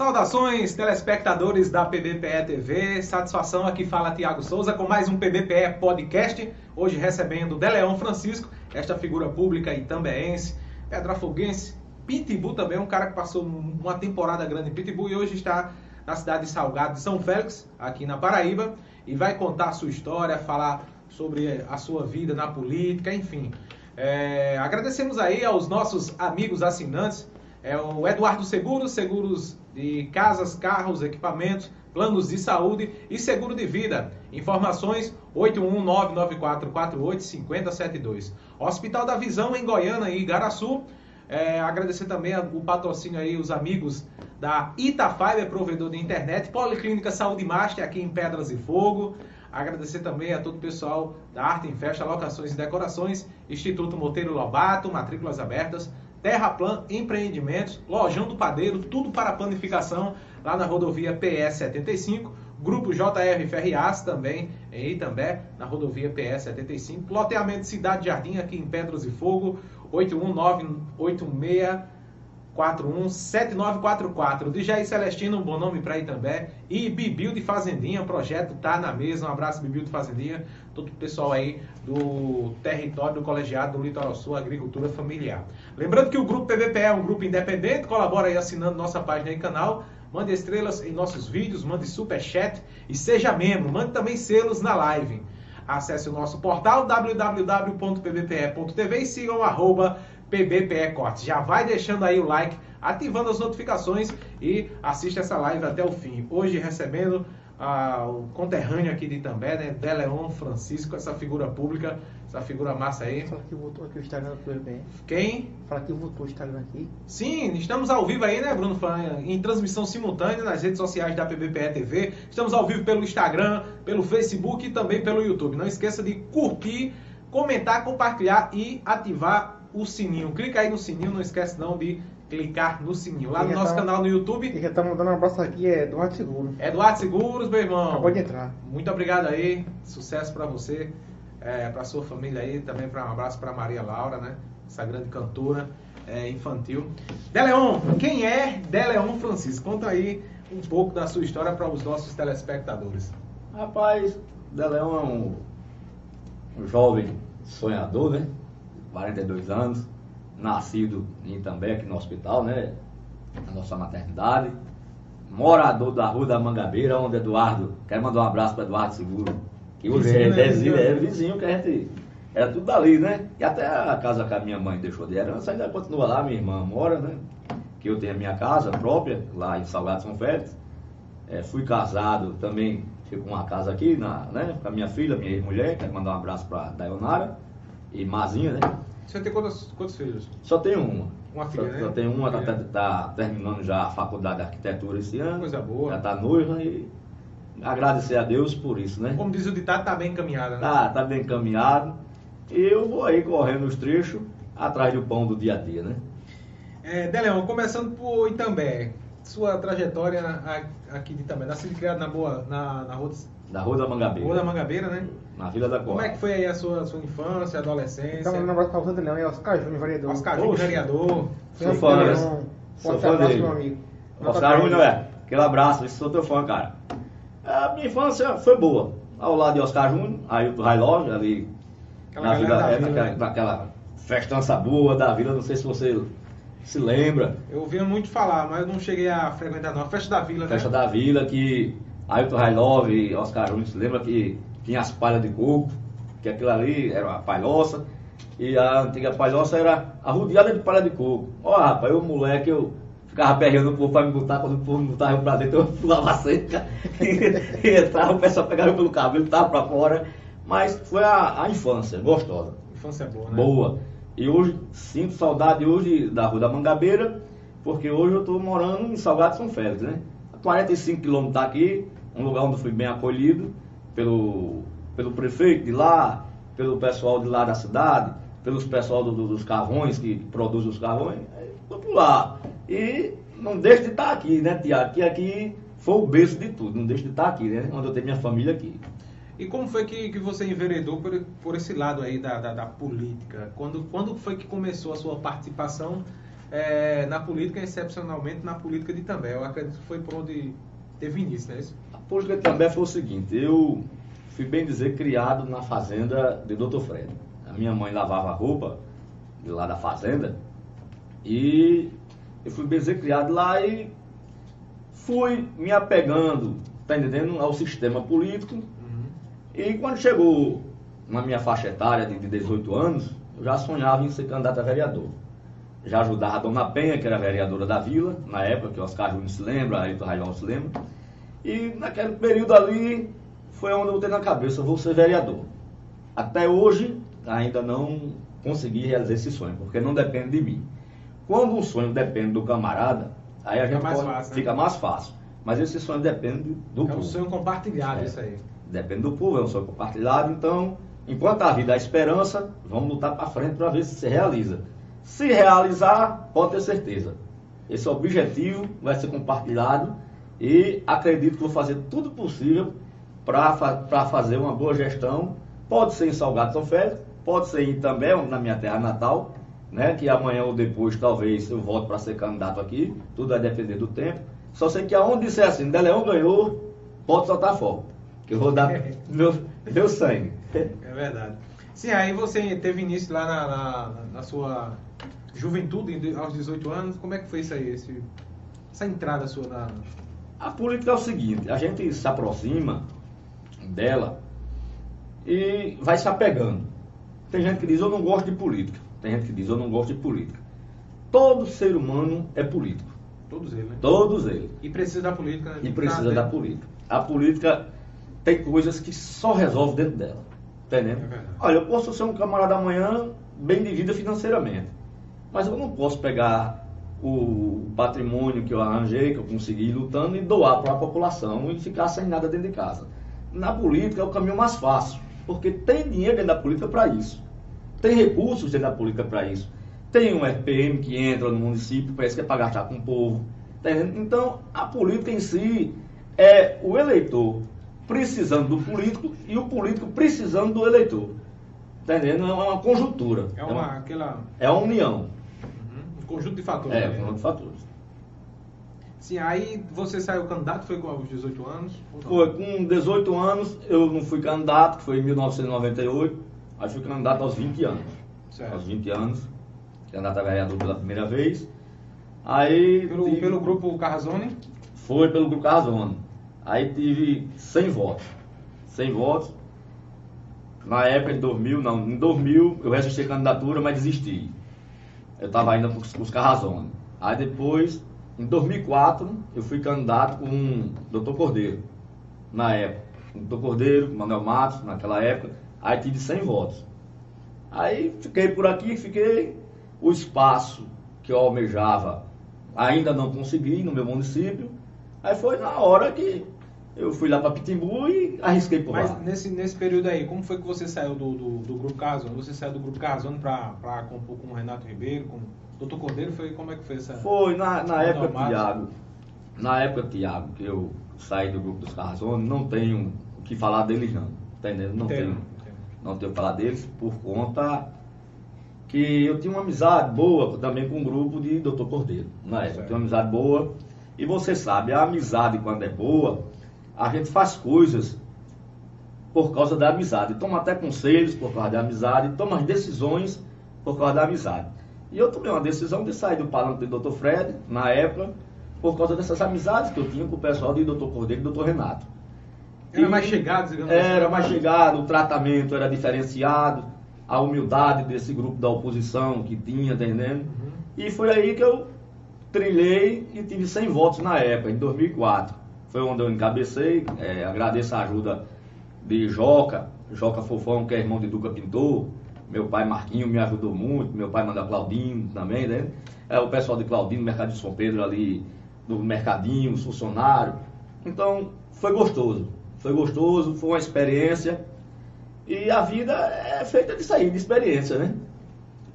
Saudações, telespectadores da PBPE TV. Satisfação aqui fala Tiago Souza com mais um PBPE Podcast. Hoje recebendo Deleão Francisco, esta figura pública itambeense, pedrafoguense, Pitbull também, um cara que passou uma temporada grande em Pitbull e hoje está na cidade de Salgado de São Félix, aqui na Paraíba, e vai contar a sua história, falar sobre a sua vida na política, enfim. É, agradecemos aí aos nossos amigos assinantes, é o Eduardo Seguros, seguros de casas, carros, equipamentos, planos de saúde e seguro de vida. Informações 81994485072. Hospital da Visão em Goiânia e Igaraçu. É, agradecer também o patrocínio aí, os amigos da Itafiber, provedor de internet, Policlínica Saúde Master aqui em Pedras e Fogo. Agradecer também a todo o pessoal da Arte em Festa, Locações e Decorações, Instituto Monteiro Lobato, matrículas abertas, Terraplan Empreendimentos, Lojão do Padeiro, tudo para panificação lá na rodovia PS 75. Grupo JR Ferrias também em Itambé, na rodovia PS 75. Loteamento Cidade Jardim aqui em Pedras e Fogo, 81986 417944. DJ Celestino, um bom nome para Itambé. E Bibil de Fazendinha, projeto tá na mesa. Um abraço, Bibil de Fazendinha. Todo o pessoal aí do território do Colegiado do Litoral Sul, Agricultura Familiar. Lembrando que o grupo PVPE é um grupo independente, colabora aí assinando nossa página e canal. Mande estrelas em nossos vídeos, mande super chat e seja membro. Mande também selos na live. Acesse o nosso portal www.pbpe.tv e sigam o arroba PBPE Cortes. Já vai deixando aí o like, ativando as notificações e assiste essa live até o fim. Hoje recebendo ah, o conterrâneo aqui de Itambé, né? Deleon Francisco, essa figura pública, essa figura massa aí. Fala que voltou aqui o Instagram do PBPE. Quem? Fala que voltou o Instagram aqui. Sim, estamos ao vivo aí, né, Bruno? Em transmissão simultânea nas redes sociais da PBPE TV. Estamos ao vivo pelo Instagram, pelo Facebook e também pelo YouTube. Não esqueça de curtir, comentar, compartilhar e ativar o sininho. Clica aí no sininho, não esquece não de clicar no sininho. Lá no nosso tá, canal no YouTube. E quem tá mandando um abraço aqui é Eduardo Seguros. Eduardo Seguros, meu irmão. Acabou de entrar. Muito obrigado aí. Sucesso para você, é, para sua família aí. Também para um abraço para Maria Laura, né? Essa grande cantora é, infantil. Deleon, quem é Deleon Francisco? Conta aí um pouco da sua história para os nossos telespectadores. Rapaz, Deleon é um, um jovem sonhador, né? 42 anos, nascido em Itambé, aqui no hospital, né? Na nossa maternidade. Morador da Rua da Mangabeira, onde Eduardo, quero mandar um abraço para Eduardo Seguro, que hoje vizinho, é, né? vizinho, é vizinho que a gente. Era tudo dali, né? E até a casa que a minha mãe deixou de herança ainda continua lá, minha irmã mora, né? Que eu tenho a minha casa própria, lá em Salgado São Félix. É, fui casado também, fico com uma casa aqui, na, né? Com a minha filha, minha ex-mulher, quero mandar um abraço para a Dayonara e Mazinha, né? Você tem quantos, quantos filhos? Só tenho uma. Uma filha, só, né? Só tenho uma, está tá, terminando já a faculdade de arquitetura esse ano. Coisa boa. Já está noiva e agradecer a Deus por isso, né? Como diz o ditado, tá bem encaminhada, né? Tá, tá bem encaminhado. E eu vou aí correndo os trechos atrás do pão do dia a dia, né? É, Deleon, começando por Itambé, sua trajetória aqui de Itambé, nascido e criado na boa, na, na rua da Rua da Mangabeira. Rua da Mangabeira, né? Na Vila da Costa. Como é que foi aí a sua, sua infância, adolescência? Então, um abraço para o Leão e Oscar Júnior, vereador. Oscar Júnior, vereador. Sou fã, né? Sou fã dele. meu amigo. Oscar Júnior, é. Aquele abraço, esse sou teu fã, cara. A minha infância foi boa. Ao lado de Oscar Júnior, aí o ali Aquela na Vila, é, vila. Naquela, naquela festança boa da Vila, não sei se você se lembra. Eu ouvia muito falar, mas não cheguei a frequentar não. A Festa da Vila, né? Festa da Vila, que Ailton Railov e Oscar Júnior, se lembra que tinha as palhas de coco, que aquilo ali era a palhoça, e a antiga palhoça era arrodeada de palha de coco. Ó, oh, rapaz, eu moleque, eu ficava perreando o povo para me botar, quando o povo me botava pra dentro, eu pulava seca, e, entrava, o pessoal pegava pelo cabelo, tava para fora. Mas foi a, a infância, gostosa. Infância boa, né? Boa. E hoje sinto saudade hoje da Rua da Mangabeira, porque hoje eu estou morando em Salgado São Félix, né? 45 quilômetros daqui, um lugar onde fui bem acolhido pelo, pelo prefeito de lá, pelo pessoal de lá da cidade, pelos pessoal do, do, dos carrões que produzem os carrões. Lá. E não deixo de estar aqui, né, Tiago? Que aqui foi o berço de tudo, não deixo de estar aqui, né? Onde eu tenho minha família aqui. E como foi que, que você enveredou por, por esse lado aí da, da, da política? Quando, quando foi que começou a sua participação é, na política, excepcionalmente na política de També. Eu acredito que foi por onde teve início, né? Isso? A política de També foi o seguinte, eu fui bem dizer criado na fazenda de Dr. Fred. A minha mãe lavava roupa de lá da fazenda e eu fui bem dizer criado lá e fui me apegando, tá entendendo, ao sistema político. Uhum. E quando chegou na minha faixa etária de 18 anos, eu já sonhava em ser candidato a vereador. Já ajudava a Dona Penha, que era vereadora da vila, na época, que o Oscar Júnior se lembra, Ailton Raiol se lembra. E naquele período ali foi onde eu botei na cabeça, vou ser vereador. Até hoje ainda não consegui realizar esse sonho, porque não depende de mim. Quando um sonho depende do camarada, aí a Fica gente mais pode- fácil, né? fica mais fácil. Mas esse sonho depende do É povo. um sonho compartilhado É. isso aí. Depende do povo, é um sonho compartilhado. Então, enquanto a vida há esperança, vamos lutar para frente para ver se se realiza. Se realizar, pode ter certeza. Esse objetivo vai ser compartilhado e acredito que vou fazer tudo possível para fa fazer uma boa gestão. Pode ser em Salgado São Félix, pode ser em também na minha terra natal, né? Que amanhã ou depois talvez eu volte para ser candidato aqui. Tudo vai depender do tempo. Só sei que aonde disser assim, Deleão ganhou, pode soltar fogo. Que eu vou dar meu, meu sangue. É verdade. Sim, aí você teve início lá na, na- na sua juventude, aos 18 anos. Como é que foi isso aí? esse- essa entrada sua na. A política é o seguinte, a gente se aproxima dela e vai se apegando. Tem gente que diz, eu não gosto de política. Tem gente que diz, eu não gosto de política. Todo ser humano é político. Todos eles, né? Todos eles. E precisa da política, né? E precisa dentro. da política. A política tem coisas que só resolve dentro dela. Entendendo? É. Olha, eu posso ser um camarada amanhã bem de vida financeiramente. Mas eu não posso pegar o patrimônio que eu arranjei, que eu consegui lutando, e doar para a população e ficar sem nada dentro de casa. Na política é o caminho mais fácil, porque tem dinheiro dentro da política para isso. Tem recursos dentro da política para isso. Tem um RPM que entra no município, parece que é para gastar com o povo. Tá? Então, a política em si é o eleitor precisando do político e o político precisando do eleitor. Tá entendendo? É uma conjuntura. É uma, aquela. é uma união. Uhum, um conjunto de fatores. É, um né? conjunto de fatores. Sim, aí você saiu candidato, foi com aos 18 anos? Foi com 18 anos, eu não fui candidato, que foi em 1998. Aí fui candidato aos 20 anos. Certo. Aos 20 anos. Candidato a vereador pela primeira vez. Aí. Pelo, tive- pelo grupo Carrazone? Foi pelo Grupo Carrazone. Aí tive 100 votos. 100 votos. Na época de 2000, não, em 2000 eu registrei candidatura, mas desisti. Eu estava ainda com os- Carrazone. Aí depois, em 2004, eu fui candidato com o Dr. Cordeiro. Na época. O Dr. Cordeiro, Manuel Matos, naquela época. Aí tive 100 votos. Aí fiquei por aqui, fiquei. O espaço que eu almejava ainda não consegui no meu município. Aí foi na hora que eu fui lá para Pitimbu e arrisquei por Mas lá. nesse, nesse período aí, como foi que você saiu do, do, do grupo Carrazone? Você saiu do grupo Carrazone para compor com o Renato Ribeiro, com o Dr. Cordeiro? Foi, como é que foi essa? Foi na, na época. Tiago. Na época, Tiago, que eu saí do grupo dos Carrazone, não tenho o que falar deles não. Entendendo? Não Entendo, tenho. entendo. Não tenho o que falar deles por conta que eu tinha uma amizade boa também com o grupo de Dr. Cordeiro. Na época, eu Certo. tinha uma amizade boa. E você sabe, a amizade quando é boa, a gente faz coisas por causa da amizade. Toma até conselhos por causa da amizade, toma as decisões por causa da amizade. E eu tomei uma decisão de sair do palanque do Dr. Fred, na época, por causa dessas amizades que eu tinha com o pessoal de Dr. Cordeiro e Dr. Renato. Era E mais chegado, digamos assim. Era mais chegado, o tratamento era diferenciado, a humildade desse grupo da oposição que tinha, entendendo? Uhum. E foi aí que eu trilhei e tive 100 votos na época, em 2004. Foi onde eu encabecei, é, agradeço a ajuda de Joca, Joca Fofão, que é irmão de Duca Pintor, meu pai Marquinho me ajudou muito, meu pai manda Claudinho também, né? É, o pessoal de Claudinho, Mercado de São Pedro ali, do Mercadinho, os funcionários. Então, foi gostoso, foi gostoso, foi uma experiência. E a vida é feita disso aí, de experiência, né?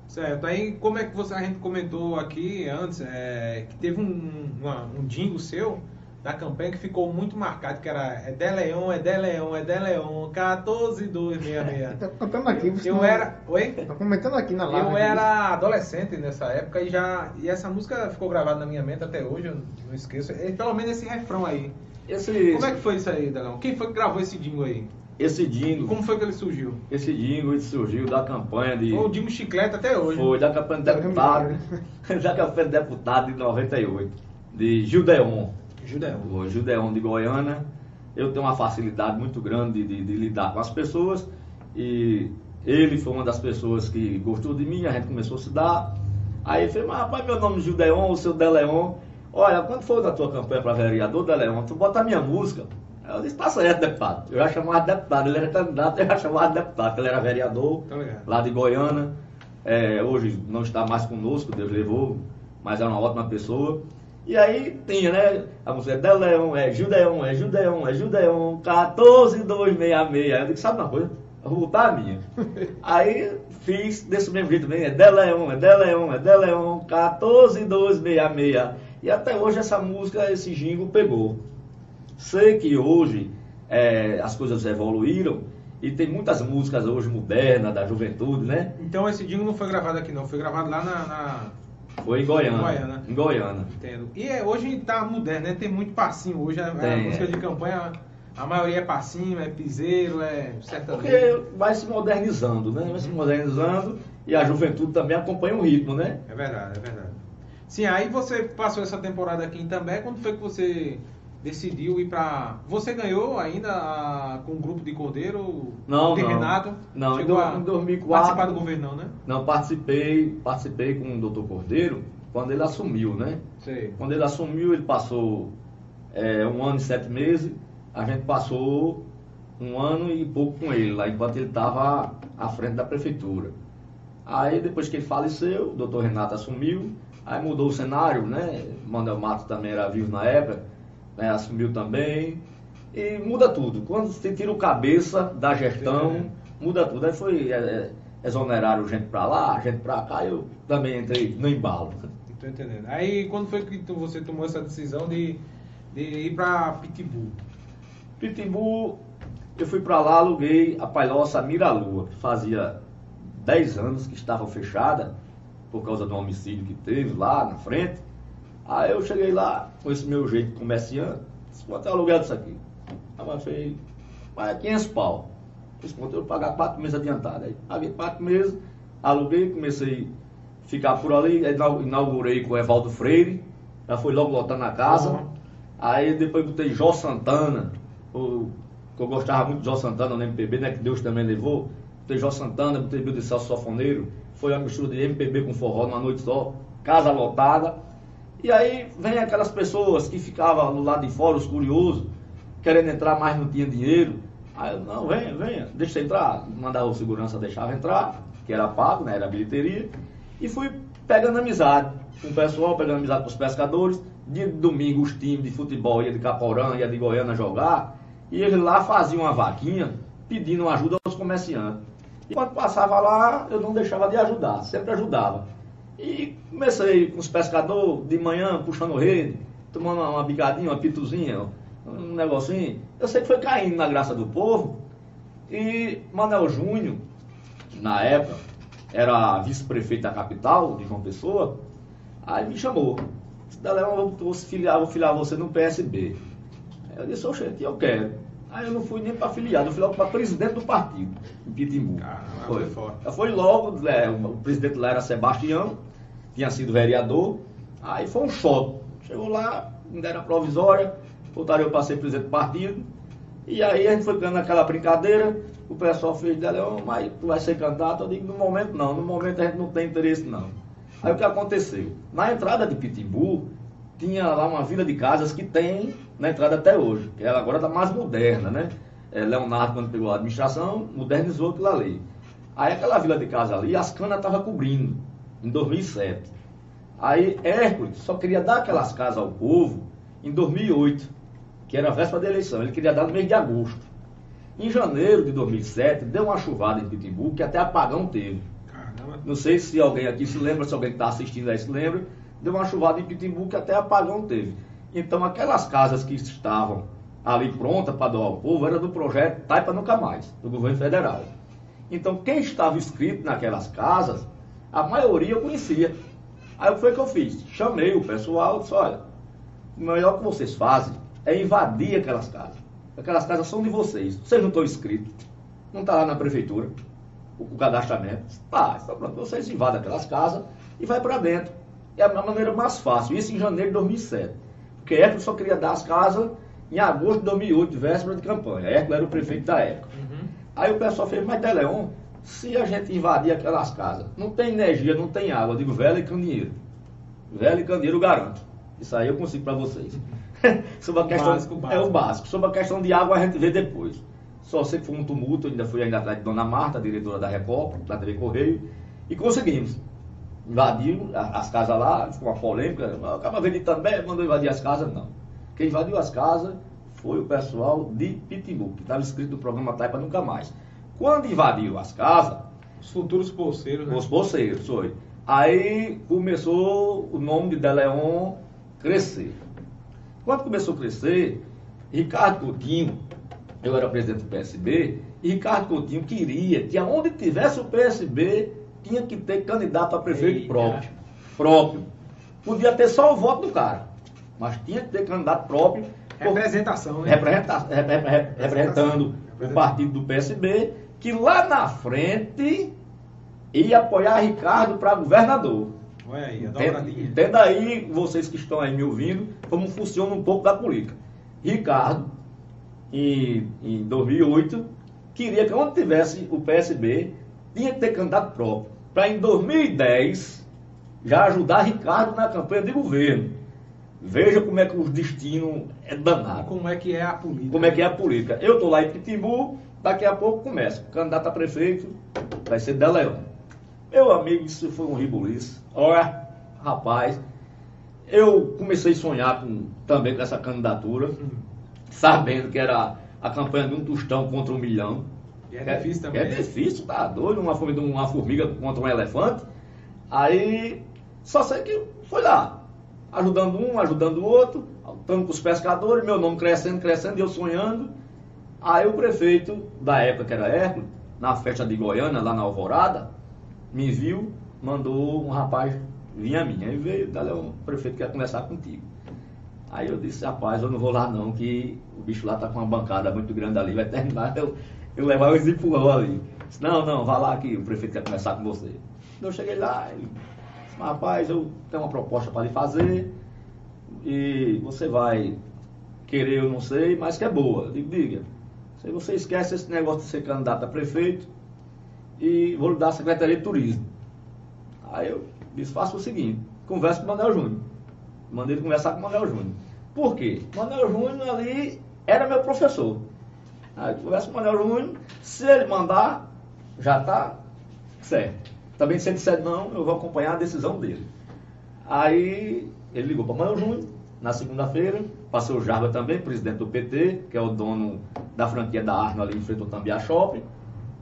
Certo. Aí, como é que você, a gente comentou aqui antes, é, que teve um, uma- um jingle seu da campanha que ficou muito marcado, que era é De Leon, é De Leon, é De Leon, 14266. Tá comentando aqui, você Eu não- era. Oi? Tá comentando aqui na live. Eu era adolescente nessa época e já. E essa música ficou gravada na minha mente até hoje, eu não esqueço. É, pelo menos esse refrão aí. Esse, Como é que foi isso aí, Delão? Quem foi que gravou esse jingle aí? esse jingle, como foi que ele surgiu? esse ele surgiu da campanha de. Foi o jingle chiclete até hoje. Foi da campanha de deputado. da campanha de deputado de 98, de Gildeon. Judeão. O Gildeon de Goiânia. Eu tenho uma facilidade muito grande de, de lidar com as pessoas. E ele foi uma das pessoas que gostou de mim, a gente começou a se dar. Aí ele falou, mas rapaz, meu nome é Gildeon, o seu Deleon. Olha, quando for na tua campanha para vereador, Deleon, tu bota a minha música. Eu disse, tá certo, deputado. Eu já chamava de deputado, ele era candidato, eu já chamava de deputado, ele era vereador ligado. lá de Goiânia. É, hoje não está mais conosco, Deus levou, mas é uma ótima pessoa. E aí tinha, né? A música é Deleon, é Gildeon, é Gildeon, é Gildeon, 14266. Aí eu disse, sabe uma coisa? Eu vou botar a minha. aí fiz desse mesmo jeito também, é Deleon, é Deleon, é Deleon, 14266. E até hoje essa música, esse jingle pegou. Sei que hoje é, as coisas evoluíram e tem muitas músicas hoje modernas, da juventude, né? Então esse jingle não foi gravado aqui não, foi gravado lá na. na- Foi em Goiânia. Goiânia. Em Goiânia. Entendo. E é, hoje tá moderno, né? Tem muito passinho hoje. A, a Tem, música é. de campanha, a maioria é passinho, é piseiro, é sertanejo. Porque vai se modernizando, né? Vai se modernizando e a juventude também acompanha o ritmo, né? É verdade, é verdade. Sim, aí você passou essa temporada aqui em També, quando foi que você decidiu ir pra. Você ganhou ainda a- com o grupo de Cordeiro? Não, de não. Renato? Não, em Chegou do- a em 2004. Participar do governo, não, né? Não, participei, participei com o doutor Cordeiro quando ele assumiu, né? Sei. Quando ele assumiu, ele passou é, um ano e sete meses. A gente passou um ano e pouco com ele, lá enquanto ele estava à frente da prefeitura. Aí depois que ele faleceu, o doutor Renato assumiu, aí mudou o cenário, né? Manuel Matos também era vivo na época, né? assumiu também. E muda tudo. Quando você tira o cabeça da gestão, Sim. muda tudo. Aí foi é, é, exoneraram gente pra lá, gente pra cá, eu também entrei no embalo. Tô entendendo. Aí quando foi que tu- você tomou essa decisão de, de ir pra Pitbull? Pitbull, eu fui pra lá, aluguei a Palhoça Miralua, que fazia 10 anos que estava fechada, por causa do homicídio que teve lá na frente. Aí eu cheguei lá, com esse meu jeito de comerciante, disse, quanto é o aluguel disso aqui? Aí eu falei, mas é 500 pau. Disse, quanto eu vou pagar 4 meses adiantado. Aí paguei 4 meses, aluguei, comecei a ficar por ali, inau- inaugurei com o Evaldo Freire, já foi logo lotando a casa. Uhum. Aí depois botei Jó Santana, o, que eu gostava muito de Jó Santana no MPB, né? Que Deus também levou. Botei Jó Santana, botei Bill de Celso Sofoneiro. Foi uma mistura de MPB com forró numa noite só, casa lotada. E aí vem aquelas pessoas que ficavam do lado de fora, os curiosos, querendo entrar, mas não tinha dinheiro. Aí eu, não, venha, venha, deixa entrar. Mandava o segurança, deixava entrar, que era pago, né? Era bilheteria. E fui pegando amizade com o pessoal, pegando amizade com os pescadores. De domingo os times de futebol ia de Caporã, ia de Goiânia jogar. E eles lá faziam uma vaquinha pedindo ajuda aos comerciantes. E quando passava lá, eu não deixava de ajudar, sempre ajudava. E comecei com os pescadores de manhã, puxando rede, tomando uma, bigadinha, uma pituzinha, um negocinho. Eu sei que foi caindo na graça do povo. E Manuel Júnior, na época, era vice-prefeito da capital, de João Pessoa, aí me chamou. Disse, Dalema, eu vou filiar, vou filiar você no PSB. Eu disse, oxente, eu quero. Aí eu não fui nem para filiado, eu fui logo para presidente do partido, em Pitimbu. Caramba, foi. foi forte. Foi logo, é, o presidente lá era Sebastião, tinha sido vereador, aí foi um choque. Chegou lá, ainda era provisória, voltaram eu para ser presidente do partido, e aí a gente foi ficando naquela brincadeira, o pessoal fez dela, mas tu vai ser candidato? Eu digo, no momento não, no momento a gente não tem interesse não. Aí o que aconteceu? Na entrada de Pitimbu, tinha lá uma vila de casas que tem na entrada até hoje, que ela agora está mais moderna, né? É, Leonardo, quando pegou a administração, modernizou aquilo ali. Aí aquela vila de casa ali, as canas estavam cobrindo, em 2007. Aí Hércules só queria dar aquelas casas ao povo em 2008, que era a véspera da eleição. Ele queria dar no mês de agosto. Em janeiro de 2007, deu uma chuvada em Pitimbu, que até apagão teve. Caramba. Não sei se alguém aqui se lembra, se alguém que está assistindo aí se lembra. Deu uma chuvada em Pitimbu que até apagão teve. Então, aquelas casas que estavam ali prontas para doar ao povo era do projeto Taipa Nunca Mais, do governo federal. Então, quem estava inscrito naquelas casas, a maioria eu conhecia. Aí o foi que eu fiz? Chamei o pessoal e disse, olha, o melhor que vocês fazem é invadir aquelas casas. Aquelas casas são de vocês. Vocês não estão inscritos. Não está lá na prefeitura o, o cadastramento. Tá, então pronto, vocês invadem aquelas casas e vai para dentro. É a maneira mais fácil. Isso em janeiro de 2007. Porque Hércules só queria dar as casas em agosto de 2008, véspera de campanha. Hércules era o prefeito da época. Uhum. Aí o pessoal fez, mas Deleon, se a gente invadir aquelas casas, não tem energia, não tem água, eu digo velho e candeeiro. Velho e candeeiro, garanto. Isso aí eu consigo para vocês. Sobre a questão, Básico, básico. É o básico. Sobre a questão de água a gente vê depois. Só sei que foi um tumulto, eu ainda fui ainda atrás de Dona Marta, diretora da Record, da TV Correio, e conseguimos. Invadimos a- as casas lá, ficou uma polêmica, acaba vendo também, mandou invadir as casas, não. Quem invadiu as casas foi o pessoal de Pitbull, que estava escrito no programa Taipa Nunca Mais. Quando invadiu as casas, Os futuros bolseiros, né? os bolseiros, foi. Aí começou o nome de Deleon crescer. Quando começou a crescer, Ricardo Coutinho, eu era presidente do PSB, e Ricardo Coutinho queria que aonde tivesse o PSB, tinha que ter candidato a prefeito Eita. próprio. Próprio. Podia ter só o voto do cara, mas tinha que ter candidato próprio. Representação, né? representa- repre- repre- representando o partido do PSB, que lá na frente ia apoiar Ricardo para governador. Olha aí, Entenda, entenda aí, vocês que estão aí me ouvindo, como funciona um pouco da política. Ricardo, em, em 2008, queria que onde tivesse o PSB, tinha que ter candidato próprio. Para em 2010, já ajudar Ricardo na campanha de governo. Veja como é que o destino é danado. Como é que é a política? Como é que é a política? Eu estou lá em Pitimbu, daqui a pouco começa. Candidato a prefeito vai ser Deleon. Meu amigo, isso foi um ribuliço. Olha, rapaz, eu comecei a sonhar com- também com essa candidatura, sabendo que era a campanha de um tostão contra um milhão. E é difícil também. É difícil, tá doido, uma, formiga- uma formiga contra um elefante. Aí, só sei que foi lá, ajudando um, ajudando o outro, lutando com os pescadores, meu nome crescendo, crescendo, e eu sonhando. Aí o prefeito da época, que era Hércules, na festa de Goiânia, lá na Alvorada, me viu, mandou um rapaz vir a mim. Aí veio, dali o prefeito quer conversar contigo. Aí eu disse, rapaz, eu não vou lá não, que o bicho lá tá com uma bancada muito grande ali, vai terminar eu, eu levar os empurrão ali. Disse, não, não, vá lá que o prefeito quer conversar com você. Eu cheguei lá, ele disse, rapaz, eu tenho uma proposta para lhe fazer e você vai querer, eu não sei, mas que é boa. Digo, diga, se você esquece esse negócio de ser candidato a prefeito e vou lhe dar a Secretaria de Turismo. Aí eu disse, faça o seguinte, converse com o Manuel Júnior. Mandei ele conversar com o Manuel Júnior. Por quê? Manuel Júnior ali era meu professor. Aí conversa com o Manuel Júnior, se ele mandar, já está certo. Também se ele disser não, eu vou acompanhar a decisão dele. Aí ele ligou para o Manuel Júnior, na segunda-feira, passou o Jarba também, presidente do PT, que é o dono da franquia da Arno ali em frente ao Tambia Shopping,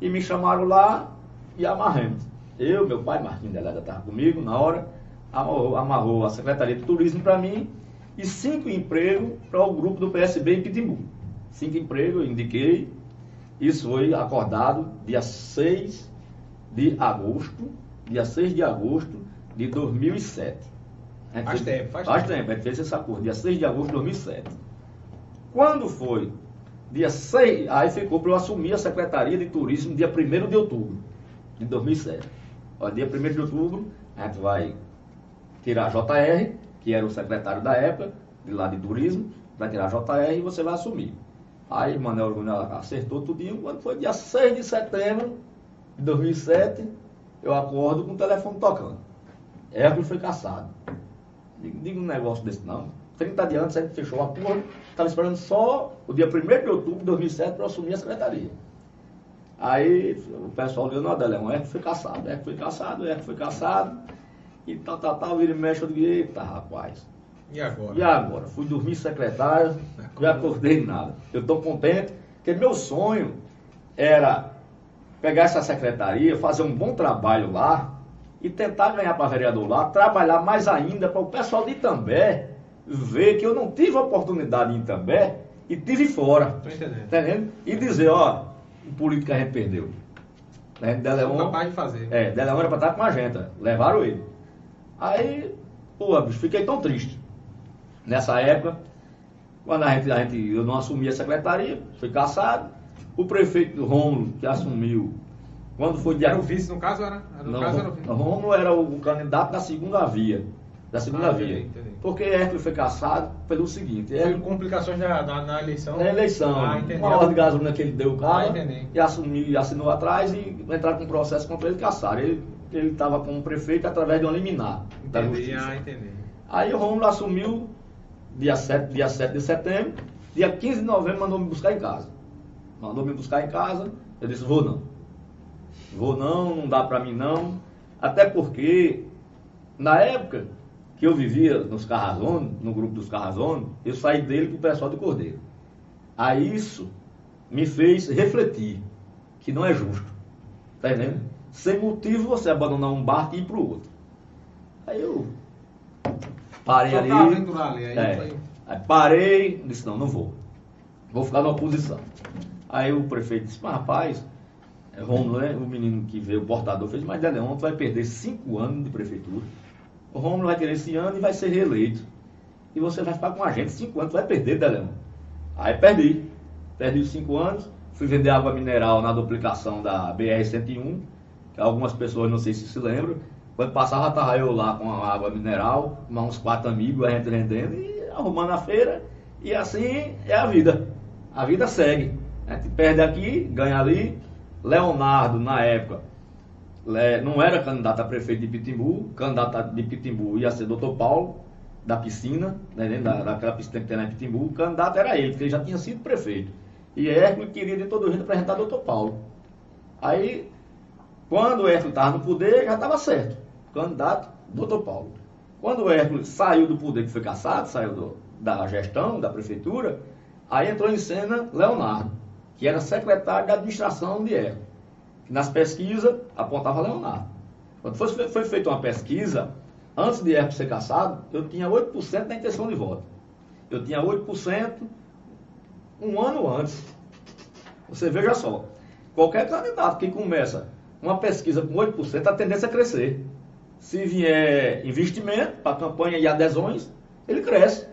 e me chamaram lá e amarramos. Eu, meu pai, Marquinhos Delega estava comigo na hora, amarrou, amarrou a Secretaria de Turismo para mim e cinco empregos para o grupo do PSB em Pitimbu. Cinco empregos, eu indiquei. Isso foi acordado dia 6 de agosto, dia 6 de agosto de 2007. A gente Faz fez- tempo, faz faz tempo. tempo. A gente fez esse acordo, dia 6 de agosto de 2007. Quando foi? Dia 6, aí ficou para eu assumir a Secretaria de Turismo dia 1 de outubro de 2007. Ó, dia 1 de outubro, a gente vai tirar a JR, que era o secretário da época, de lá de turismo, vai tirar a JR e você vai assumir. Aí Manuel Júnior acertou tudinho, quando foi dia 6 de setembro de 2007, eu acordo com o telefone tocando. Hércules foi caçado. Digo, digo um negócio desse não. 30 dias antes a gente fechou o acordo, estava esperando só o dia 1 de outubro de 2007 para eu assumir a secretaria. Aí o pessoal deu, não, Adélio, o Hércules foi caçado, Hércules foi caçado, Hércules foi caçado, e tal, tal, tal, vira e mexe, eu digo, eita rapaz. E agora? E agora? Fui dormir secretário, já acordei nada. Eu estou contente, porque meu sonho era pegar essa secretaria, fazer um bom trabalho lá e tentar ganhar para vereador lá, trabalhar mais ainda para o pessoal de Itambé ver que eu não tive oportunidade em Itambé e tive fora. Tô entendendo. Tá entendendo? E dizer, ó, o político que a gente perdeu. Né? Deleon, capaz de fazer. é, Deleon era pra estar com a gente, levaram ele. Aí, pô, bicho, fiquei tão triste. Nessa época, quando a gente, a gente, eu não assumi a secretaria, fui caçado, o prefeito Rômulo, que assumiu, quando foi dia Era o vice, no caso, era? era no não, caso, era o vice. Rômulo era o candidato da segunda via. Da segunda Ah, via. entendi, entendi. Porque Hércules foi caçado pelo seguinte, Foi Hércules, complicações na, na, na eleição. na eleição, Ah, entendi. uma hora de gasolina que ele deu o Ah, cara entendi. e assumiu assinou atrás e entraram com um processo contra ele e caçaram. Ele estava como prefeito através de uma liminar da Entendi, justiça. ah, entendi. Aí o Rômulo assumiu dia 7, dia 7 de setembro, dia 15 de novembro mandou me buscar em casa. Mandou me buscar em casa, eu disse, vou não. Vou não, não dá pra mim não. Até porque, na época que eu vivia nos Carrazones, no grupo dos Carrazones, eu saí dele pro pessoal de Cordeiro. Aí isso me fez refletir que não é justo. Tá entendendo? Sem motivo você abandonar um barco e ir pro outro. Aí eu parei ali. aventurar ali, É. foi- Aí parei, disse, não, não vou. Vou ficar na oposição. Aí o prefeito disse, mas rapaz, é Romulo, né? O menino que veio, o portador, fez, mas Deleon, tu vai perder cinco anos de prefeitura. O Romulo vai querer esse ano e vai ser reeleito. E você vai ficar com a gente cinco anos, tu vai perder, Deleon. Aí perdi. Perdi os cinco anos, fui vender água mineral na duplicação da BR-101, que algumas pessoas não sei se se lembram. Quando passava, estava eu lá com a água mineral, uns quatro amigos, a gente vendendo e arrumando a feira. E assim é a vida. A vida segue. A gente perde aqui, ganha ali. Leonardo, na época, não era candidato a prefeito de Pitimbu, candidato de Pitimbu ia ser doutor Paulo, da piscina, né, da, daquela piscina que tem em Pitimbu, o candidato era ele, porque ele já tinha sido prefeito. E Hércules queria de todo jeito apresentar doutor Paulo. Aí, quando Hércules estava no poder, já estava certo. Candidato, doutor Paulo. Quando o Hércules saiu do poder, que foi caçado, saiu do- da gestão, da prefeitura, aí entrou em cena Leonardo, que era secretário da administração de Hércules. Nas pesquisas apontava Leonardo. Quando foi, foi feita uma pesquisa, antes de Hércules ser caçado, eu tinha 8% da intenção de voto. Eu tinha 8% um ano antes. Você veja só, qualquer candidato que começa uma pesquisa com 8%, a tendência é crescer. Se vier investimento para campanha e adesões, ele cresce.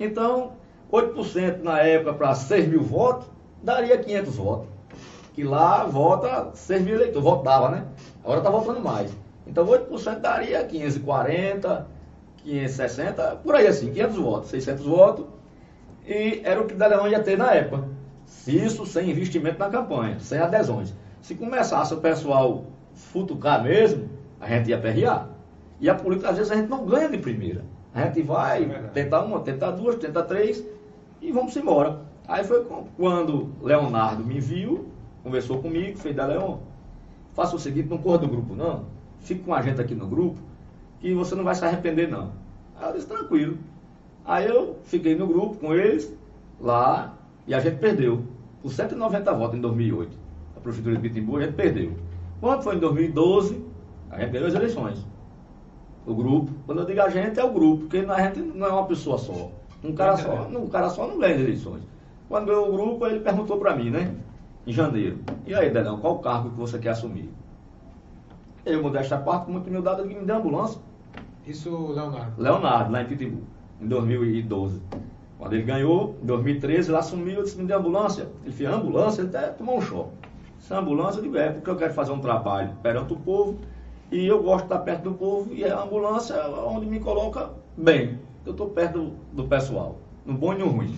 Então, 8% na época para 6 mil votos, daria 500 votos. Que lá vota 6 mil eleitores, votava, né? Agora está votando mais. Então, 8% daria 540, 560, por aí assim, 500 votos, 600 votos. E era o que Deleon ia ter na época. Se isso sem investimento na campanha, sem adesões. Se começasse o pessoal futucar mesmo, a gente ia perrear. E a política, às vezes, a gente não ganha de primeira. A gente vai É tentar uma, tentar duas, tentar três e vamos embora. Aí foi quando Leonardo me viu, conversou comigo, fez da Leon, faça o seguinte, não corra do grupo não, fique com a gente aqui no grupo, que você não vai se arrepender não. Aí eu disse, tranquilo. Aí eu fiquei no grupo com eles, lá, e a gente perdeu. Por 190 votos em 2008. A Prefeitura de Pitimbu, a gente perdeu. Quando foi em 2012, a gente ganhou as eleições. O grupo. Quando eu digo a gente, é o grupo, porque a gente não é uma pessoa só. Um cara só, Entendeu? um cara só não ganha as eleições. Quando ganhou o grupo, ele perguntou para mim, né? Em janeiro. E aí, Delão, qual o cargo que você quer assumir? Eu, modéstia à parte, com muita humildade, ele me deu ambulância. Isso, Leonardo. Leonardo, lá em Pitimbu, em 2012. Quando ele ganhou, em 2013, ele assumiu, eu disse, me dê ambulância. Ele fez ambulância, ele até tomou um choque. Se é ambulância, eu digo, é, porque eu quero fazer um trabalho perante o povo, e eu gosto de estar perto do povo, e a ambulância é onde me coloca bem. Eu estou perto do, do pessoal, no bom e no ruim.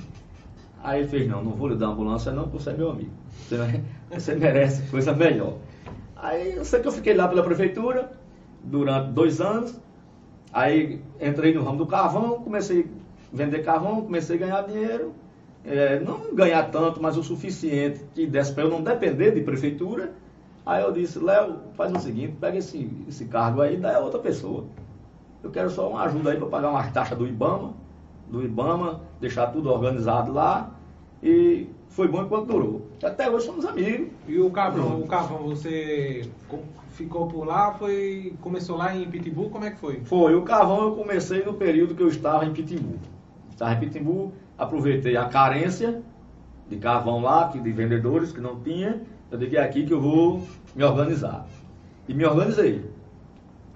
Aí ele fez, não, não vou lhe dar ambulância não, porque você é meu amigo. Você, mere- você merece coisa melhor. Aí eu sei que eu fiquei lá pela prefeitura durante dois anos. Aí entrei no ramo do carvão, comecei a vender carvão, comecei a ganhar dinheiro. É, não ganhar tanto, mas o suficiente que desse para eu não depender de prefeitura. Aí eu disse, Léo, faz o seguinte, pega esse, esse cargo aí e dá a outra pessoa. Eu quero só uma ajuda aí para pagar umas taxas do IBAMA, do IBAMA, deixar tudo organizado lá. E foi bom enquanto durou. Até hoje somos amigos. E o Carvão, o Carvão, você co- ficou por lá, foi. Começou lá em Pitbull, como é que foi? Foi, o carvão eu comecei no período que eu estava em Pitimbu. Estava em Pitimbu, aproveitei a carência de carvão lá, que de vendedores que não tinha. Eu digo é aqui que eu vou me organizar. E me organizei.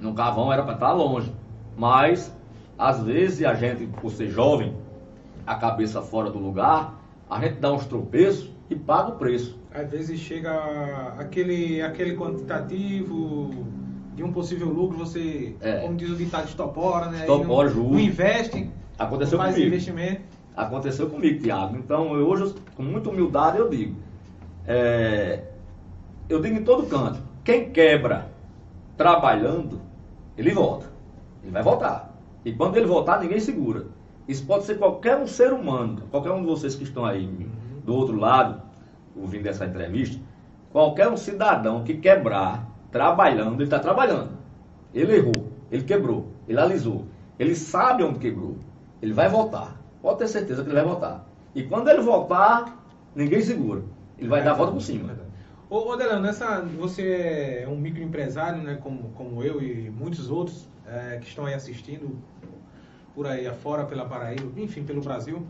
No carvão era para estar longe. Mas, às vezes, a gente, por ser jovem, a cabeça fora do lugar, a gente dá uns tropeços e paga o preço. Às vezes chega aquele, aquele quantitativo de um possível lucro, você, É. como diz o ditado, estopora, né? Estopora, não, não investe, Aconteceu não faz comigo. investimento. Aconteceu comigo, Tiago. Então, eu, hoje, com muita humildade, eu digo. É, eu digo em todo canto. Quem quebra trabalhando, ele volta. Ele vai voltar. E quando ele voltar, ninguém segura. Isso pode ser qualquer um ser humano, qualquer um de vocês que estão aí do outro lado, ouvindo essa entrevista, qualquer um cidadão que quebrar trabalhando, ele está trabalhando. Ele errou, ele quebrou, ele alisou. Ele sabe onde quebrou. Ele vai voltar. Pode ter certeza que ele vai voltar. E quando ele voltar, ninguém segura. Ele vai dar a volta por cima. Ô, ô Delano, nessa, você é um microempresário, né, como, como eu e muitos outros é, que estão aí assistindo por aí afora, pela Paraíba, enfim, pelo Brasil.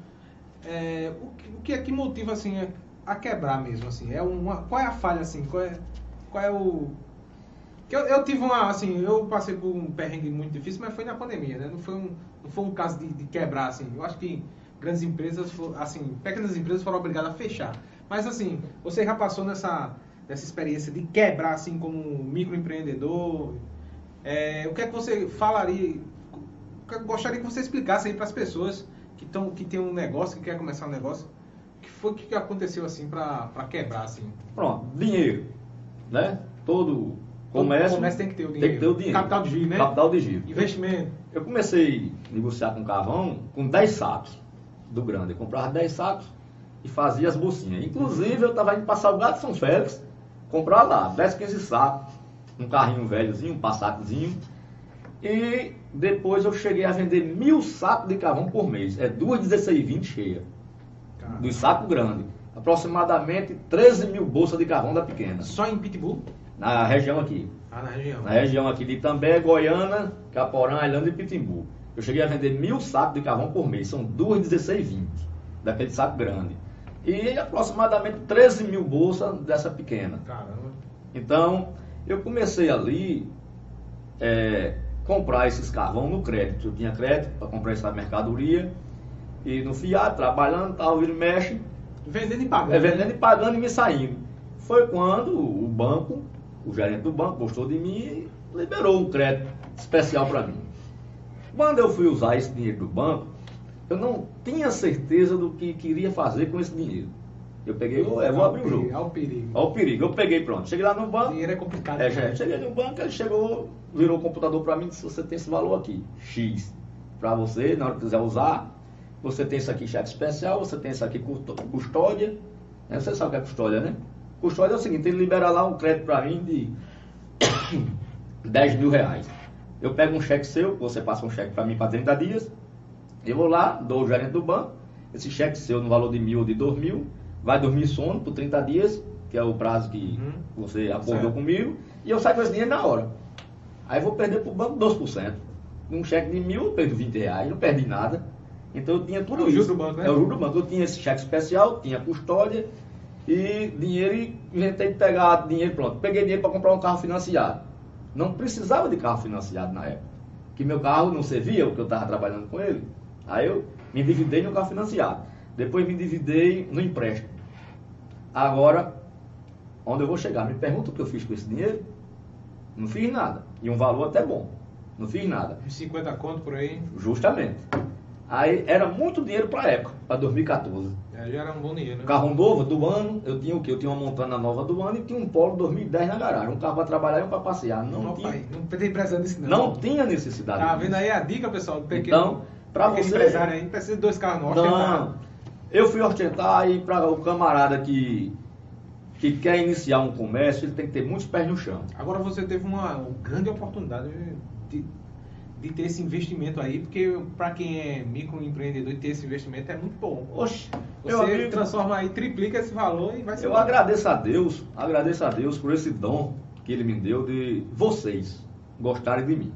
É, o, que, o que é que motiva, assim, a- a quebrar mesmo, assim? É uma, qual é a falha, assim? Qual é, qual é o... eu, eu tive uma, assim, eu passei por um perrengue muito difícil, mas foi na pandemia, né? Não foi um, não foi um caso de, de quebrar, assim. Eu acho que grandes empresas, assim, pequenas empresas foram obrigadas a fechar. Mas, assim, você já passou nessa, nessa experiência de quebrar, assim, como microempreendedor? É, o que é que você falaria? que Eu gostaria que você explicasse aí para as pessoas que, tão, que tem um negócio, que quer começar um negócio. O que foi que aconteceu, assim, para quebrar, assim? Pronto, dinheiro. Né? Todo comércio, comércio tem que ter o Tem que ter o dinheiro. dinheiro. Capital de giro, né? Capital de giro. Investimento. Eu comecei a negociar com carvão com 10 sacos do grande. Eu comprava 10 sacos e fazia as bolsinhas. Inclusive, eu estava indo passar o gato São Félix, comprar lá 10, 15 sacos, um carrinho velhozinho, um passatezinho. E depois eu cheguei a vender mil sacos de carvão por mês. É duas 16, 20 cheias. Cara. Dos sacos grandes. Aproximadamente 13 mil bolsas de carvão da pequena. Só em Pitbull? Na região aqui. Ah, na região. Na região aqui de Itambé, Goiânia, Caporã, Ilhanda e Pitimbu. Eu cheguei a vender mil sacos de carvão por mês. São duas 16, 20. Daquele saco grande. E aproximadamente 13 mil bolsas dessa pequena. Caramba. Então, eu comecei ali é, comprar esses carvão no crédito. Eu tinha crédito para comprar essa mercadoria. E no fiado, trabalhando, tal, vira e mexe. Vendendo e pagando. É, vendendo e pagando e me saindo. Foi quando o banco, o gerente do banco, gostou de mim e liberou um crédito especial para mim. Quando eu fui usar esse dinheiro do banco, eu não tinha certeza do que queria fazer com esse dinheiro. Eu peguei, vou, é, vou abrir o jogo. Olha o perigo. Olha o perigo. Eu peguei, pronto. Cheguei lá no banco. Dinheiro é complicado. É, né? gente, cheguei no banco, ele chegou, virou o computador para mim e disse, você tem esse valor aqui, X. Para você, na hora que quiser usar, você tem isso aqui cheque especial, você tem isso aqui custódia. Né? Você sabe o que é custódia, né? Custódia é o seguinte, ele libera lá um crédito para mim de 10 mil reais. Eu pego um cheque seu, você passa um cheque para mim para 30 dias, eu vou lá, dou o gerente do banco, esse cheque seu no valor de mil ou de dois mil, vai dormir sono por 30 dias, que é o prazo que Uhum. você acordou Certo. comigo, e eu saio com esse dinheiro na hora. Aí eu vou perder para o banco 12%. Um cheque de mil, eu perdo 20 reais, não perdi nada. Então eu tinha tudo É isso. juro do banco, né? É o juro do banco. Eu tinha esse cheque especial, tinha custódia e dinheiro e inventei de pegar dinheiro, pronto. Peguei dinheiro para comprar um carro financiado. Não precisava de carro financiado na época. Que meu carro não servia, porque eu estava trabalhando com ele. Aí eu me endividei no carro financiado. Depois me endividei no empréstimo. Agora, onde eu vou chegar? Me pergunta o que eu fiz com esse dinheiro? Não fiz nada. E um valor até bom. Não fiz nada. Uns 50 conto por aí. Justamente. Aí era muito dinheiro para a época, para 2014. É, já era um bom dinheiro, né? Carro novo do ano, eu tinha o quê? Eu tinha uma montana nova do ano e tinha um Polo 2010 na garagem. Um carro para trabalhar e um para passear. Não, Não, tinha, pai, não tem precisando disso, não. não tinha necessidade. Tá vendo aí a dica, pessoal? do pequeno- Então, pra pequeno você- empresário aí, precisa de dois carros novos. Não. Eu fui ostentar e para o camarada que, que quer iniciar um comércio, ele tem que ter muitos pés no chão. Agora você teve uma, uma grande oportunidade de, de ter esse investimento aí, porque para quem é microempreendedor e ter esse investimento é muito bom. Oxe, Você amigo, transforma aí, triplica esse valor e vai ser Eu bom. agradeço a Deus, agradeço a Deus por esse dom que Ele me deu de vocês gostarem de mim.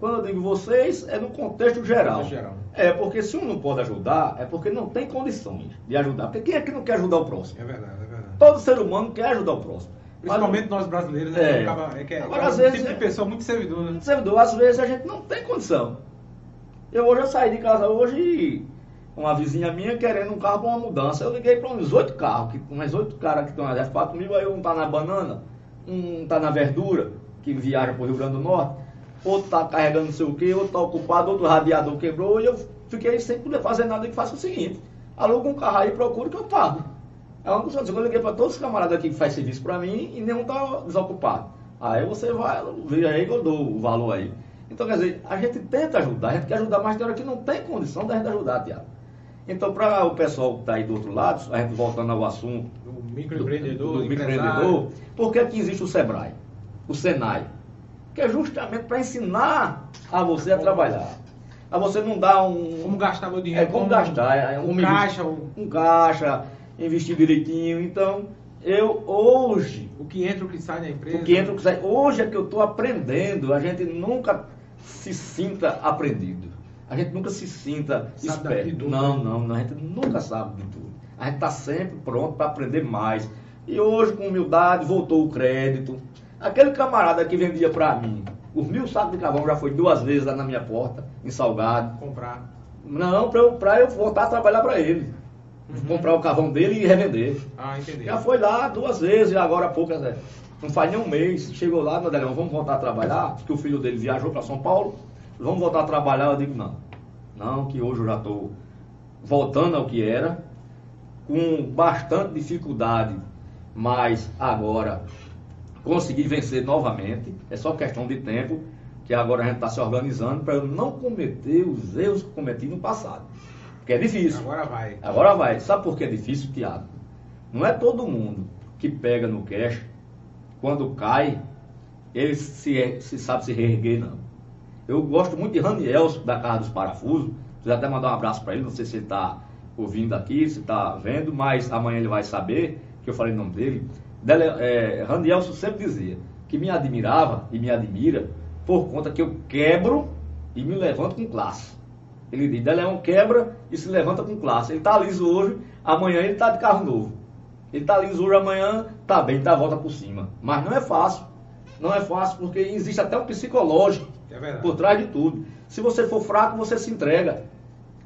Quando eu digo vocês, é no contexto geral. Geral. É, porque se um não pode ajudar, é porque não tem condições de ajudar. Porque quem é que não quer ajudar o próximo? É verdade, é verdade. Todo ser humano quer ajudar o próximo. Principalmente nós brasileiros, né? É. acaba- É, que é, Agora, é um às vezes, tipo de é- pessoa muito servidor, né? Mas, servidor, às vezes a gente não tem condição. Eu hoje eu saí de casa hoje e uma vizinha minha querendo um carro para uma mudança. Eu liguei para uns oito carros, que, uns oito caras que estão na F4 mil, aí um tá na banana, um tá na verdura, que viaja para o Rio Grande do Norte, outro tá carregando não sei o quê, outro tá ocupado, outro radiador quebrou, e eu fiquei sem poder fazer nada e faço o seguinte, aluga um carro aí, procura que eu pago. É uma coisa, eu liguei para todos os camaradas aqui que faz serviço para mim e nenhum tá desocupado. Aí você vai, vê aí que eu dou o valor aí. Então, quer dizer, a gente tenta ajudar, a gente quer ajudar, mas tem hora que não tem condição da gente ajudar, Tiago. Então, para o pessoal que está aí do outro lado, a gente voltando ao assunto do, microempreendedor, do empresário. microempreendedor, por que, que existe o SEBRAE, o SENAI? Que é justamente para ensinar a você a trabalhar. A você não dar um. Como gastar meu dinheiro. É como gastar, é um um milho- caixa, um caixa, investir direitinho. Então, eu hoje, o que entra, o que sai da empresa. o que entra, o que sai, hoje é que eu estou aprendendo, a gente nunca se sinta aprendido. A gente nunca se sinta Sabe esperto. de tudo, Não, não, não, a gente nunca sabe de tudo. A gente está sempre pronto para aprender mais. E hoje, com humildade, voltou o crédito. Aquele camarada que vendia para mim, os mil sacos de carvão já foi duas vezes lá na minha porta, em Salgado. Comprar. Não, para eu, pra eu voltar a trabalhar para ele. Uhum. Comprar o carvão dele e revender. Ah, entendi. Já foi lá duas vezes, e agora há pouco, Zé. não faz nem um mês. Chegou lá, meu Delão, vamos voltar a trabalhar, porque o filho dele viajou para São Paulo. Vamos voltar a trabalhar. Eu digo, não. Não, que hoje eu já estou voltando ao que era, com bastante dificuldade, mas agora consegui vencer novamente. É só questão de tempo, que agora a gente está se organizando para eu não cometer os erros que cometi no passado. Porque é difícil. Agora vai. Agora vai. Sabe por que é difícil, Tiago? Não é todo mundo que pega no cash, quando cai, ele se, se sabe se reerguer, não. Eu gosto muito de Ranielso, da Casa dos Parafusos. Preciso até mandar um abraço para ele, não sei se ele está ouvindo aqui, se está vendo, mas amanhã ele vai saber que eu falei o nome dele. É, Ranielso sempre dizia que me admirava e me admira por conta que eu quebro e me levanto com classe. Ele diz, Deleão quebra e se levanta com classe. Ele está liso hoje, amanhã ele está de carro novo. Ele está liso hoje, amanhã está bem, dá a volta por cima. Mas não é fácil. Não é fácil porque existe até um psicológico É por trás de tudo. Se você for fraco, você se entrega.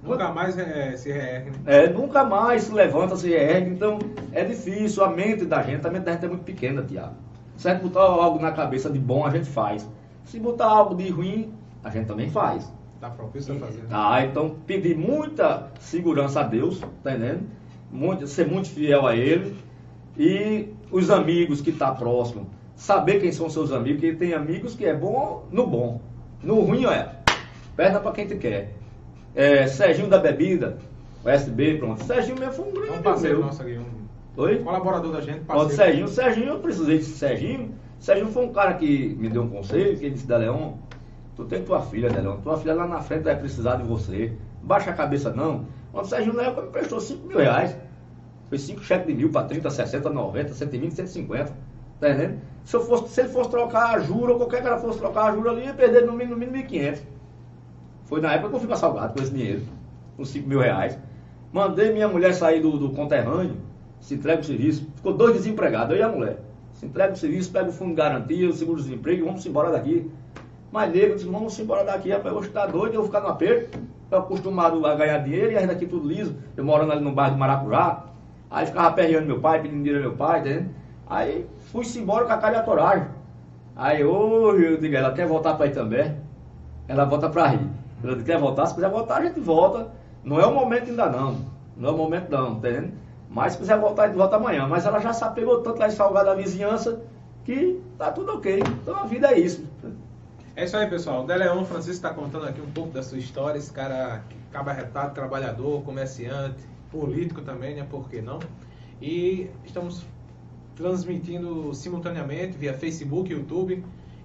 Nunca mais é, se reergue. né? É, nunca mais se levanta, se ergue. Então, é difícil. A mente da gente, a mente da gente é muito pequena, Tiago. Se a gente botar algo na cabeça de bom, a gente faz. Se botar algo de ruim, a gente também faz. Tá propício a fazer. Tá, então pedir muita segurança a Deus, tá entendendo? Muito, ser muito fiel a Ele. E os amigos que tá próximo, saber quem são seus amigos, porque tem amigos que é bom no bom. No ruim, olha, perna pra quem te quer. É, Serginho da Bebida, o SB, pronto. Serginho mesmo foi um grande É um parceiro meu. nosso aqui, um Oi? colaborador da gente, parceiro. Serginho. Serginho, eu precisei de Serginho. Serginho foi um cara que me deu um conselho, que ele disse, Deleon, tu tem tua filha, Deleon, tua filha lá na frente vai precisar de você. Baixa a cabeça não. Quando o Serginho na época me prestou 5 mil reais. Foi 5 cheques de mil para 30, 60, 90, 120, 150. Tá entendendo? Se, eu fosse, se ele fosse trocar a jura, ou qualquer cara fosse trocar a jura ali, ia perder no mínimo, no mínimo 1.500. Foi na época que eu fui para Salgado com esse dinheiro, com 5 mil reais. Mandei minha mulher sair do, do conterrâneo, se entrega o serviço. Ficou dois desempregados, eu e a mulher. Se entrega o serviço, pega o fundo de garantia, o seguro-desemprego, vamos embora daqui. Mas nego disse, vamos embora daqui, rapaz, hoje tá doido, eu vou ficar no aperto. Tô acostumado a ganhar dinheiro e ainda aqui tudo liso. Eu morando ali no bairro do Maracujá. Aí ficava perreando meu pai, pedindo dinheiro ao meu pai, entendeu? Aí fui-se embora com a cara de atoragem. Aí hoje eu digo, ela quer voltar para aí também? Ela volta para rir. Quer voltar? Se quiser voltar, a gente volta. Não é o momento ainda não. Não é o momento não, entendendo? Mas se quiser voltar, a gente volta amanhã. Mas ela já se apegou tanto lá em Salgado da vizinhança que tá tudo ok. Então a vida é isso. É isso aí, pessoal. O Deleon Francisco está contando aqui um pouco da sua história. Esse cara cabarretado, trabalhador, comerciante, político também, né? Por que não? E estamos transmitindo simultaneamente via Facebook, YouTube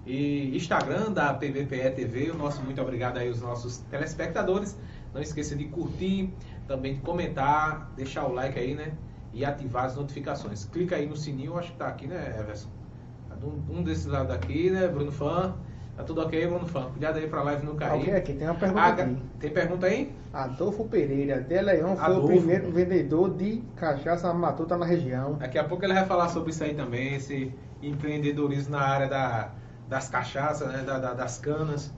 e Instagram da PVPE TV. O nosso muito obrigado aí aos nossos telespectadores. Não esqueça de curtir, também de comentar, deixar o like aí, né? E ativar as notificações. Clica aí no sininho, acho que tá aqui, né, Everson? Um, um desses lados aqui, né, Bruno Fã? Tá tudo ok, Bruno Franco? Cuidado aí pra live não cair. Ok, aqui tem uma pergunta Aga- aqui. Tem pergunta aí? Adolfo Pereira, de Leão, foi Adolfo. o primeiro vendedor de cachaça matuta na região. Daqui a pouco ele vai falar sobre isso aí também, esse empreendedorismo na área da- das cachaças, né, da- da- das canas.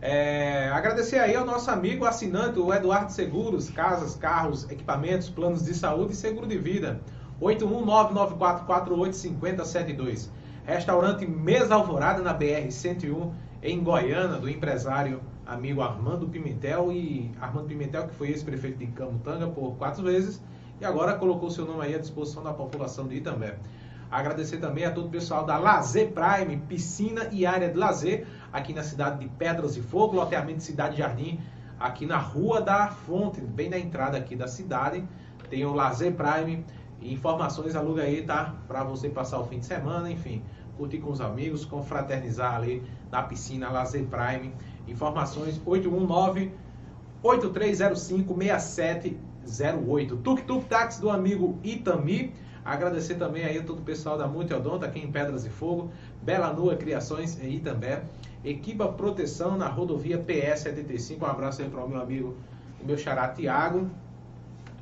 É, agradecer aí ao nosso amigo assinante, o Eduardo Seguros, casas, carros, equipamentos, planos de saúde e seguro de vida. 81994485072. Restaurante Mesa Alvorada na BR-101 em Goiânia, do empresário amigo Armando Pimentel e Armando Pimentel que foi ex-prefeito de Camutanga por quatro vezes e agora colocou seu nome aí à disposição da população de Itambé. Agradecer também a todo o pessoal da Lazer Prime, piscina e área de lazer, aqui na cidade de Pedras e Fogo, loteamento Cidade Jardim, aqui na Rua da Fonte, bem na entrada aqui da cidade. Tem o Lazer Prime, informações aluga aí, tá? Para você passar o fim de semana, enfim, curtir com os amigos, confraternizar ali na piscina Lazer Prime. Informações 819 8305-6708. Tuk Tuk Táxi do amigo Itami. Agradecer também aí todo o pessoal da Multiodonta aqui em Pedras e Fogo. Bela Nua Criações em Itambé. Equipa Proteção na rodovia PS 75. Um abraço aí para o meu amigo, o meu xará Tiago.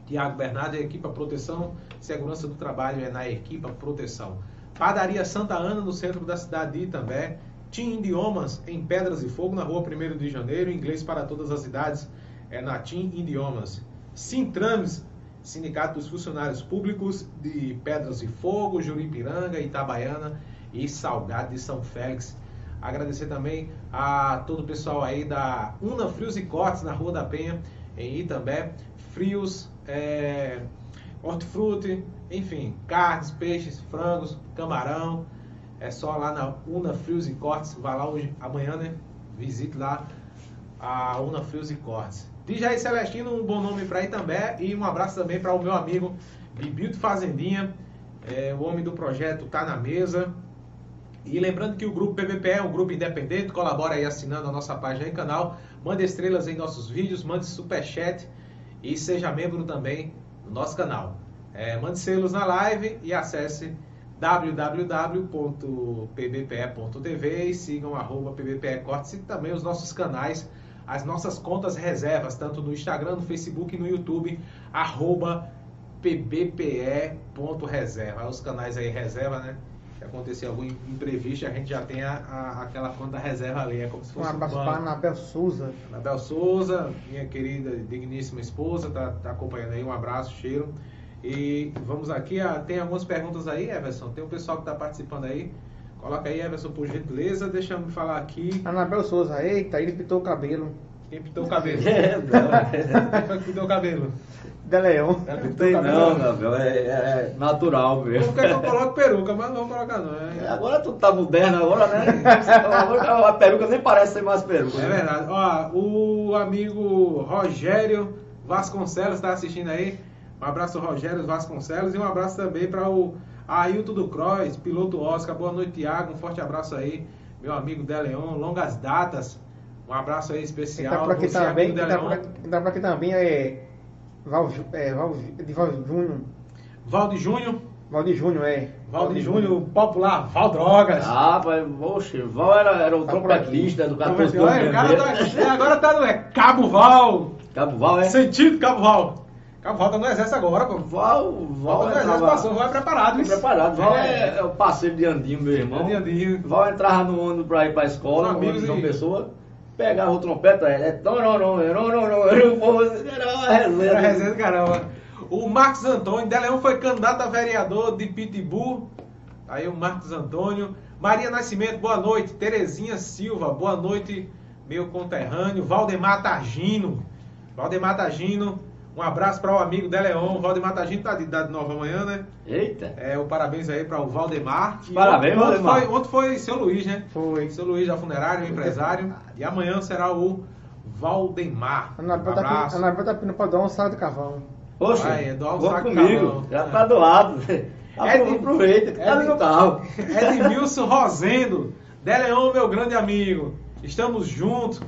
Tiago Bernardo, Equipa Proteção. Segurança do Trabalho é na Equipa Proteção. Padaria Santa Ana, no centro da cidade de Itambé. Tim Idiomas, em Pedras e Fogo, na rua 1 de janeiro. Inglês para todas as idades é na Tim Idiomas. Sintrames, Sindicato dos Funcionários Públicos de Pedras e Fogo, Juripiranga, Itabaiana e Salgado de São Félix. Agradecer também a todo o pessoal aí da Una Frios e Cortes, na Rua da Penha, em Itambé. Frios, é, hortifruti, enfim, carnes, peixes, frangos, camarão. É só lá na Una Frios e Cortes. Vai lá hoje, amanhã, né? Visite lá a Una Frios e Cortes. DJ Celestino, um bom nome para Itambé. E um abraço também para o meu amigo Bibilto Fazendinha. É, o homem do projeto tá na mesa. E lembrando que o grupo PBPE é um grupo independente, colabora aí assinando a nossa página e canal, mande estrelas em nossos vídeos, mande superchat e seja membro também do nosso canal. É, mande selos na live e acesse www.pbpe.tv e sigam arroba pbpe cortes e também os nossos canais, as nossas contas reservas, tanto no Instagram, no Facebook e no YouTube, arroba pbpe.reserva. Os canais aí reserva, né? Se acontecer algum imprevisto, a gente já tem a, a- aquela conta reserva ali, é como se fosse um abraço banco. para Anabel Souza. Anabel Souza, minha querida, digníssima esposa, tá, tá acompanhando aí. Um abraço, cheiro. E vamos aqui, ah, tem algumas perguntas aí, Everson. Tem um pessoal que tá participando aí. Coloca aí, Everson, por gentileza. Deixa eu me falar aqui. Anabel Souza, eita, ele pintou o cabelo. Quem pintou o cabelo? É, Quem foi que pintou o cabelo? De Leão. Ela Não pintou tem o cabelo? não, Gabriel. É, é natural Não mesmo. quer que eu coloque peruca, mas não vou colocar não. É, Agora tu tá moderno agora, né? A peruca nem parece ser mais peruca. É né? verdade. Ó, o amigo Rogério Vasconcelos está assistindo aí. Um abraço, Rogério Vasconcelos. E um abraço também para o Ailton do Croix, piloto Oscar. Boa noite, Tiago. Um forte abraço aí, meu amigo Deleon. Longas datas. Um abraço aí Quem especial. tá por aqui Você, também, amigo quem tá por Deleon. aqui, quem tá por aqui também é Val, é, Val, de Val Júnior. Valde Júnior. Valde Júnior, é. Valde Júnior, popular, Val Drogas. Ah, mas, oxe, Val era, era o Tá trompetista do 14 Olha, o cara tá, agora tá no é, Cabo Val. Cabo Val, é? Sentido Cabo Val. Tá no exército agora, pô. Val, Val tá no exército, entrava- passou, vai preparado. isso. preparado. Val É. é, é o parceiro de Andinho, meu irmão. Andinho, Andinho. Val entrava no ônibus pra ir pra escola, amigos ônibus de uma e- pessoa, pegava o trompete, ele é não, não, não, não, não, não, era um uma resenha. Era resenha do caramba. O Marcos Antônio, de Leão foi candidato a vereador de Pitbull. Aí o Marcos Antônio. Maria Nascimento, boa noite. Terezinha Silva, boa noite, meu conterrâneo. Valdemar Targino. Valdemar Targino, um abraço para o amigo de Leão. Valdemar Targino tá de idade nova amanhã, né? Eita. É, o parabéns aí para o Valdemar. Parabéns, ontem, Valdemar. Foi, ontem foi seu Luiz, né? Foi. Seu Luiz da funerária, o empresário. E amanhã será o Valdemar. Um Anabel tá, abraço. Anabel tá pedindo pra dar um sal de carvão. Poxa, Vai, doar um vou saco de comigo, carvão. já É. tá doado. É de- Aproveita, que é tá no carro. Edmilson Rosendo, Deleon, meu grande amigo. Estamos juntos.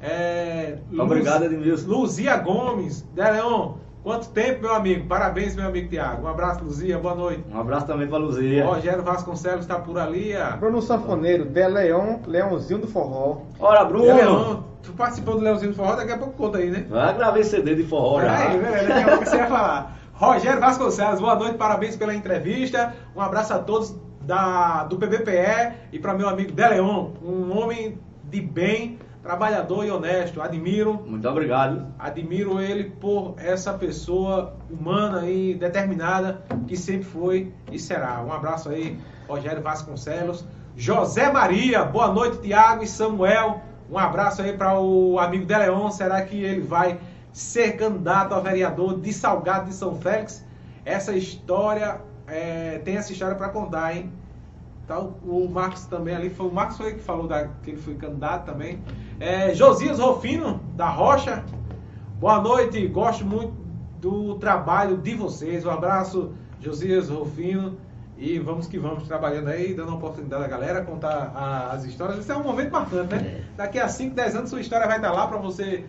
É, Obrigado, Edmilson. Luzia Gomes, Deleon, Quanto tempo, meu amigo? Parabéns, meu amigo Tiago. Um abraço, Luzia. Boa noite. Um abraço também pra Luzia. Rogério Vasconcelos está por ali. a- Bruno Sanfoneiro, De Leon, Leãozinho do Forró. Ora, Bruno! Leão, tu participou do Leãozinho do Forró, daqui a pouco conta aí, né? Já gravei CD de forró já. Peraí, peraí, daqui a pouco você vai falar. Rogério Vasconcelos, boa noite, parabéns pela entrevista. Um abraço a todos da, do PBPE e para meu amigo Deleon, um homem de bem, trabalhador e honesto. Admiro, Muito obrigado. admiro ele por essa pessoa humana e determinada que sempre foi e será. Um abraço aí, Rogério Vasconcelos. José Maria, boa noite, Tiago e Samuel. Um abraço aí para o amigo Deleon. Será que ele vai ser candidato a vereador de Salgado de São Félix? Essa história, é, tem essa história para contar, hein? Então, o Marcos também ali, foi, o Marcos foi que falou da, que ele foi candidato também. É, Josias Rofino, da Rocha. Boa noite, gosto muito do trabalho de vocês. Um abraço, Josias Rufino. E vamos que vamos trabalhando aí, dando a oportunidade à galera contar a- as histórias. Isso é um momento marcante, né? Daqui a 5, 10 anos sua história vai estar lá para você.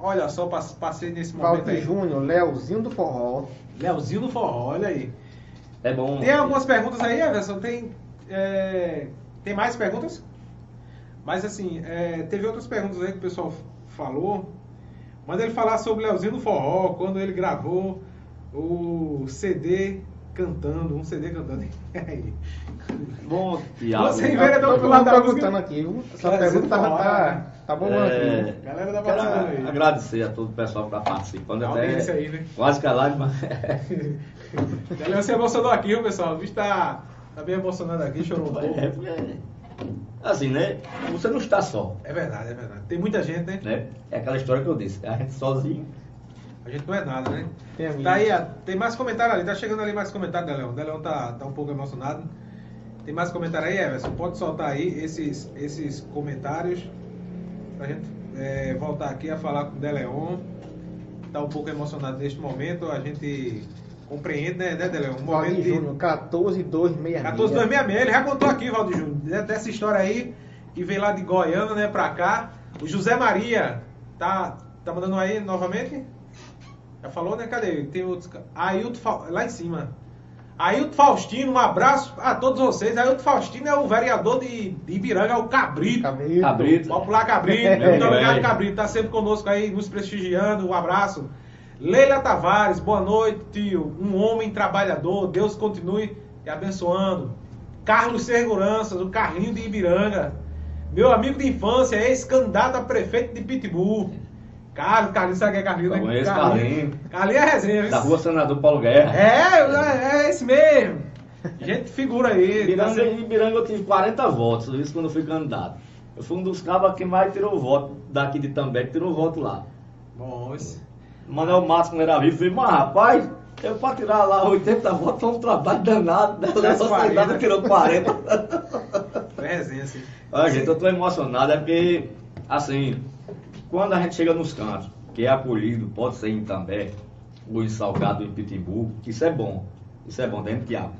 Olha só, pass- passei nesse momento Valdir aí. Júnior, Leozinho do Forró. Leozinho do Forró, olha aí. É bom. Tem algumas perguntas aí, Everson? Tem, é, tem mais perguntas? Mas assim, é, teve outras perguntas aí que o pessoal falou. Manda ele falar sobre o Leozinho do Forró, quando ele gravou o CD cantando, um CD cantando. Aí. Bom, Tiago. Você enveredou Todo pro lado da perguntando música. aqui, viu? Essa Leozinho pergunta tá, tá, né? tá bombando aqui. É? Galera tá quero aí. agradecer a todo o pessoal que está participando. A Até aí, né? Quase que a lágrima. Leozinho se emocionou aqui, viu, pessoal? O bicho tá, tá bem emocionado aqui, chorou um pouco. É, porque, assim, né? Você não está só. É verdade, é verdade. Tem muita gente, né? Né? É aquela história que eu disse. A gente sozinho. A gente não é nada, né? Tem. Tá aí, tem mais comentário ali, tá chegando ali mais comentário, Deleon. Deleon tá, tá um pouco emocionado. Tem mais comentário aí, Everson? Pode soltar aí esses, esses comentários pra gente é, voltar aqui a falar com o Deleon. Tá um pouco emocionado neste momento, a gente compreende, né, né Deleon? Um momento Valdir de... Júnior, 14266. 14266, ele já contou aqui, Valdir Júnior, né, dessa história aí, que veio lá de Goiânia, né, pra cá. O José Maria, tá, tá mandando aí novamente? Já falou, né? Cadê? Tem outros. Ailton, Fa- lá em cima. Ailton Faustino, um abraço a todos vocês. Ailton Faustino é o vereador de, de Ibiranga, é o Cabrito. Cabrito. Cabrito. Popular Cabrito, É, muito obrigado, velho. Cabrito. Tá sempre conosco aí, nos prestigiando. Um abraço. Leila Tavares, boa noite, tio. Um homem trabalhador, Deus continue te abençoando. Carlos Seguranças, o Carlinho de Ibiranga. Meu amigo de infância, ex-candidato a prefeito de Pitbull. Carlos, Carlinhos, sabe quem é Carlinhos? né? Conheço Carlinhos. Carlinhos é resenha? Da rua Senador Paulo Guerra. É, é, é esse mesmo. Gente, figura aí. tá Ibiranga, sempre- em Ibiranga eu tive 40 votos, isso quando eu fui candidato. Eu fui um dos cabas que mais tirou voto daqui de També, que tirou voto lá. Bom, esse... Manuel Matos, quando era vivo, falei, mas rapaz, eu pra tirar lá 80 votos foi um trabalho danado. Né? Faz A 40. cidade tirou 40. Foi resenha, assim. Olha, gente, eu tô emocionado, é porque, assim, quando a gente chega nos cantos, que é acolhido, pode ser em També, ou em Salgado, em Pitimbu, isso é bom. Isso é bom, dentro de água.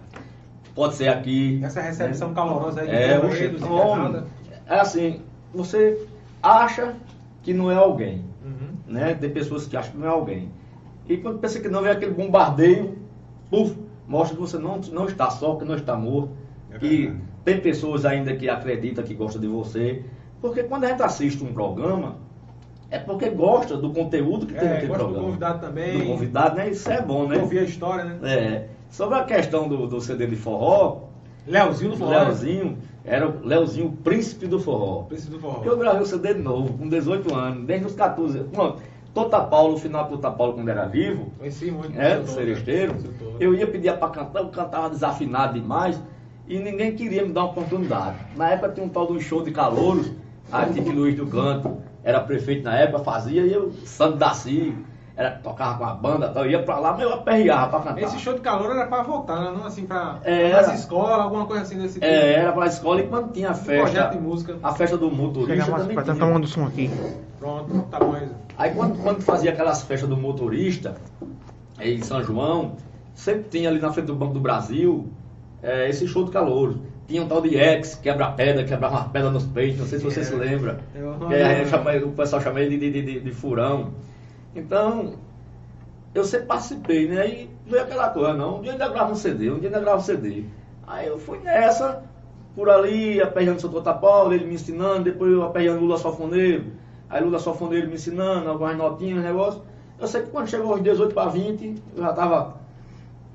Pode ser aqui. Essa recepção calorosa aí É, internautas. é assim, você acha que não é alguém. Né? Tem pessoas que acham que não é alguém. E quando pensa que não, vem aquele bombardeio, puf, mostra que você não, não está só, que não está morto. É que tem pessoas ainda que acreditam que gostam de você. Porque quando a gente assiste um programa, é porque gosta do conteúdo que tem É, naquele gosta do programa. convidado também. Do convidado, né? Isso é bom, né? Ouvir a história, né? É. Sobre a questão do, do CD de forró, Leozinho do Forró. Leozinho era o Leozinho, o príncipe do forró. Príncipe do Forró. Eu gravei o CD de novo, com 18 anos, desde os 14. Pronto, Tota Paulo, o final do Tota Paulo, quando era vivo, Conheci muito. é, do seresteiro, né? Tom. eu ia pedir pra cantar, eu cantava desafinado demais e ninguém queria me dar uma oportunidade. Na época tinha um tal de um show de calouros, aí Tite Luiz do Canto era prefeito na época, fazia, e eu, Santo Daci, era, tocava com a banda tal, eu ia pra lá, mas eu aperreava pra cantar. Esse show de calor era pra voltar, né? Não assim pra. É, era. escolas, alguma coisa assim desse tipo. É, era pra escola e quando tinha a festa, projeto de música. a festa do motorista Chega também pra tá tinha. tomando som aqui. Pronto, tá bom isso. Aí quando, quando fazia aquelas festas do motorista, aí em São João, sempre tinha ali na frente do Banco do Brasil é, esse show de calor. Tinha um tal de ex, quebra-pedra, quebrava uma pedra nos peitos, não sei se você É. se lembra. Eu aí lembro. chama- o pessoal chama ele de, de, de, de furão. Então, eu sempre participei, né? Aí veio aquela coisa, não, um dia ainda grava um CD, um dia ainda grava um CD. Aí eu fui nessa, por ali, aperreando Santa Outra Paula, ele me ensinando, depois eu aperreando Lula Sofoneiro, aí Lula Sofoneiro me ensinando, algumas notinhas, negócio. Eu sei que quando chegou aos 18 para 20, eu já estava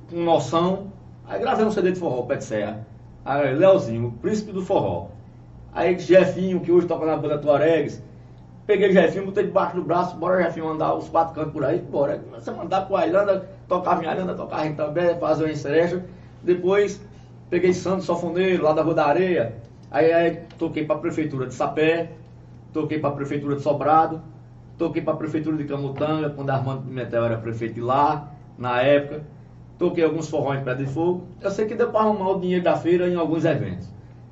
com noção. Aí gravei um CD de forró, de Serra. Aí Leozinho, príncipe do forró. Aí Jefinho, que hoje toca na banda Tuaregs, peguei Jefinho, botei debaixo do braço, bora Jefinho andar os quatro cantos por aí, bora. A mandar pro Ailanda, tocava em Ailanda, tocava em També, fazer uma enserecha. Depois peguei Santos Sofoneiro, lá da Rua da Areia. Aí, aí toquei pra prefeitura de Sapé, toquei pra prefeitura de Sobrado, toquei pra prefeitura de Camutanga, quando Armando Pimentel era prefeito de lá, na época. Toquei alguns forró em Pedra de Fogo. Eu sei que deu para arrumar o dinheiro da feira em alguns eventos.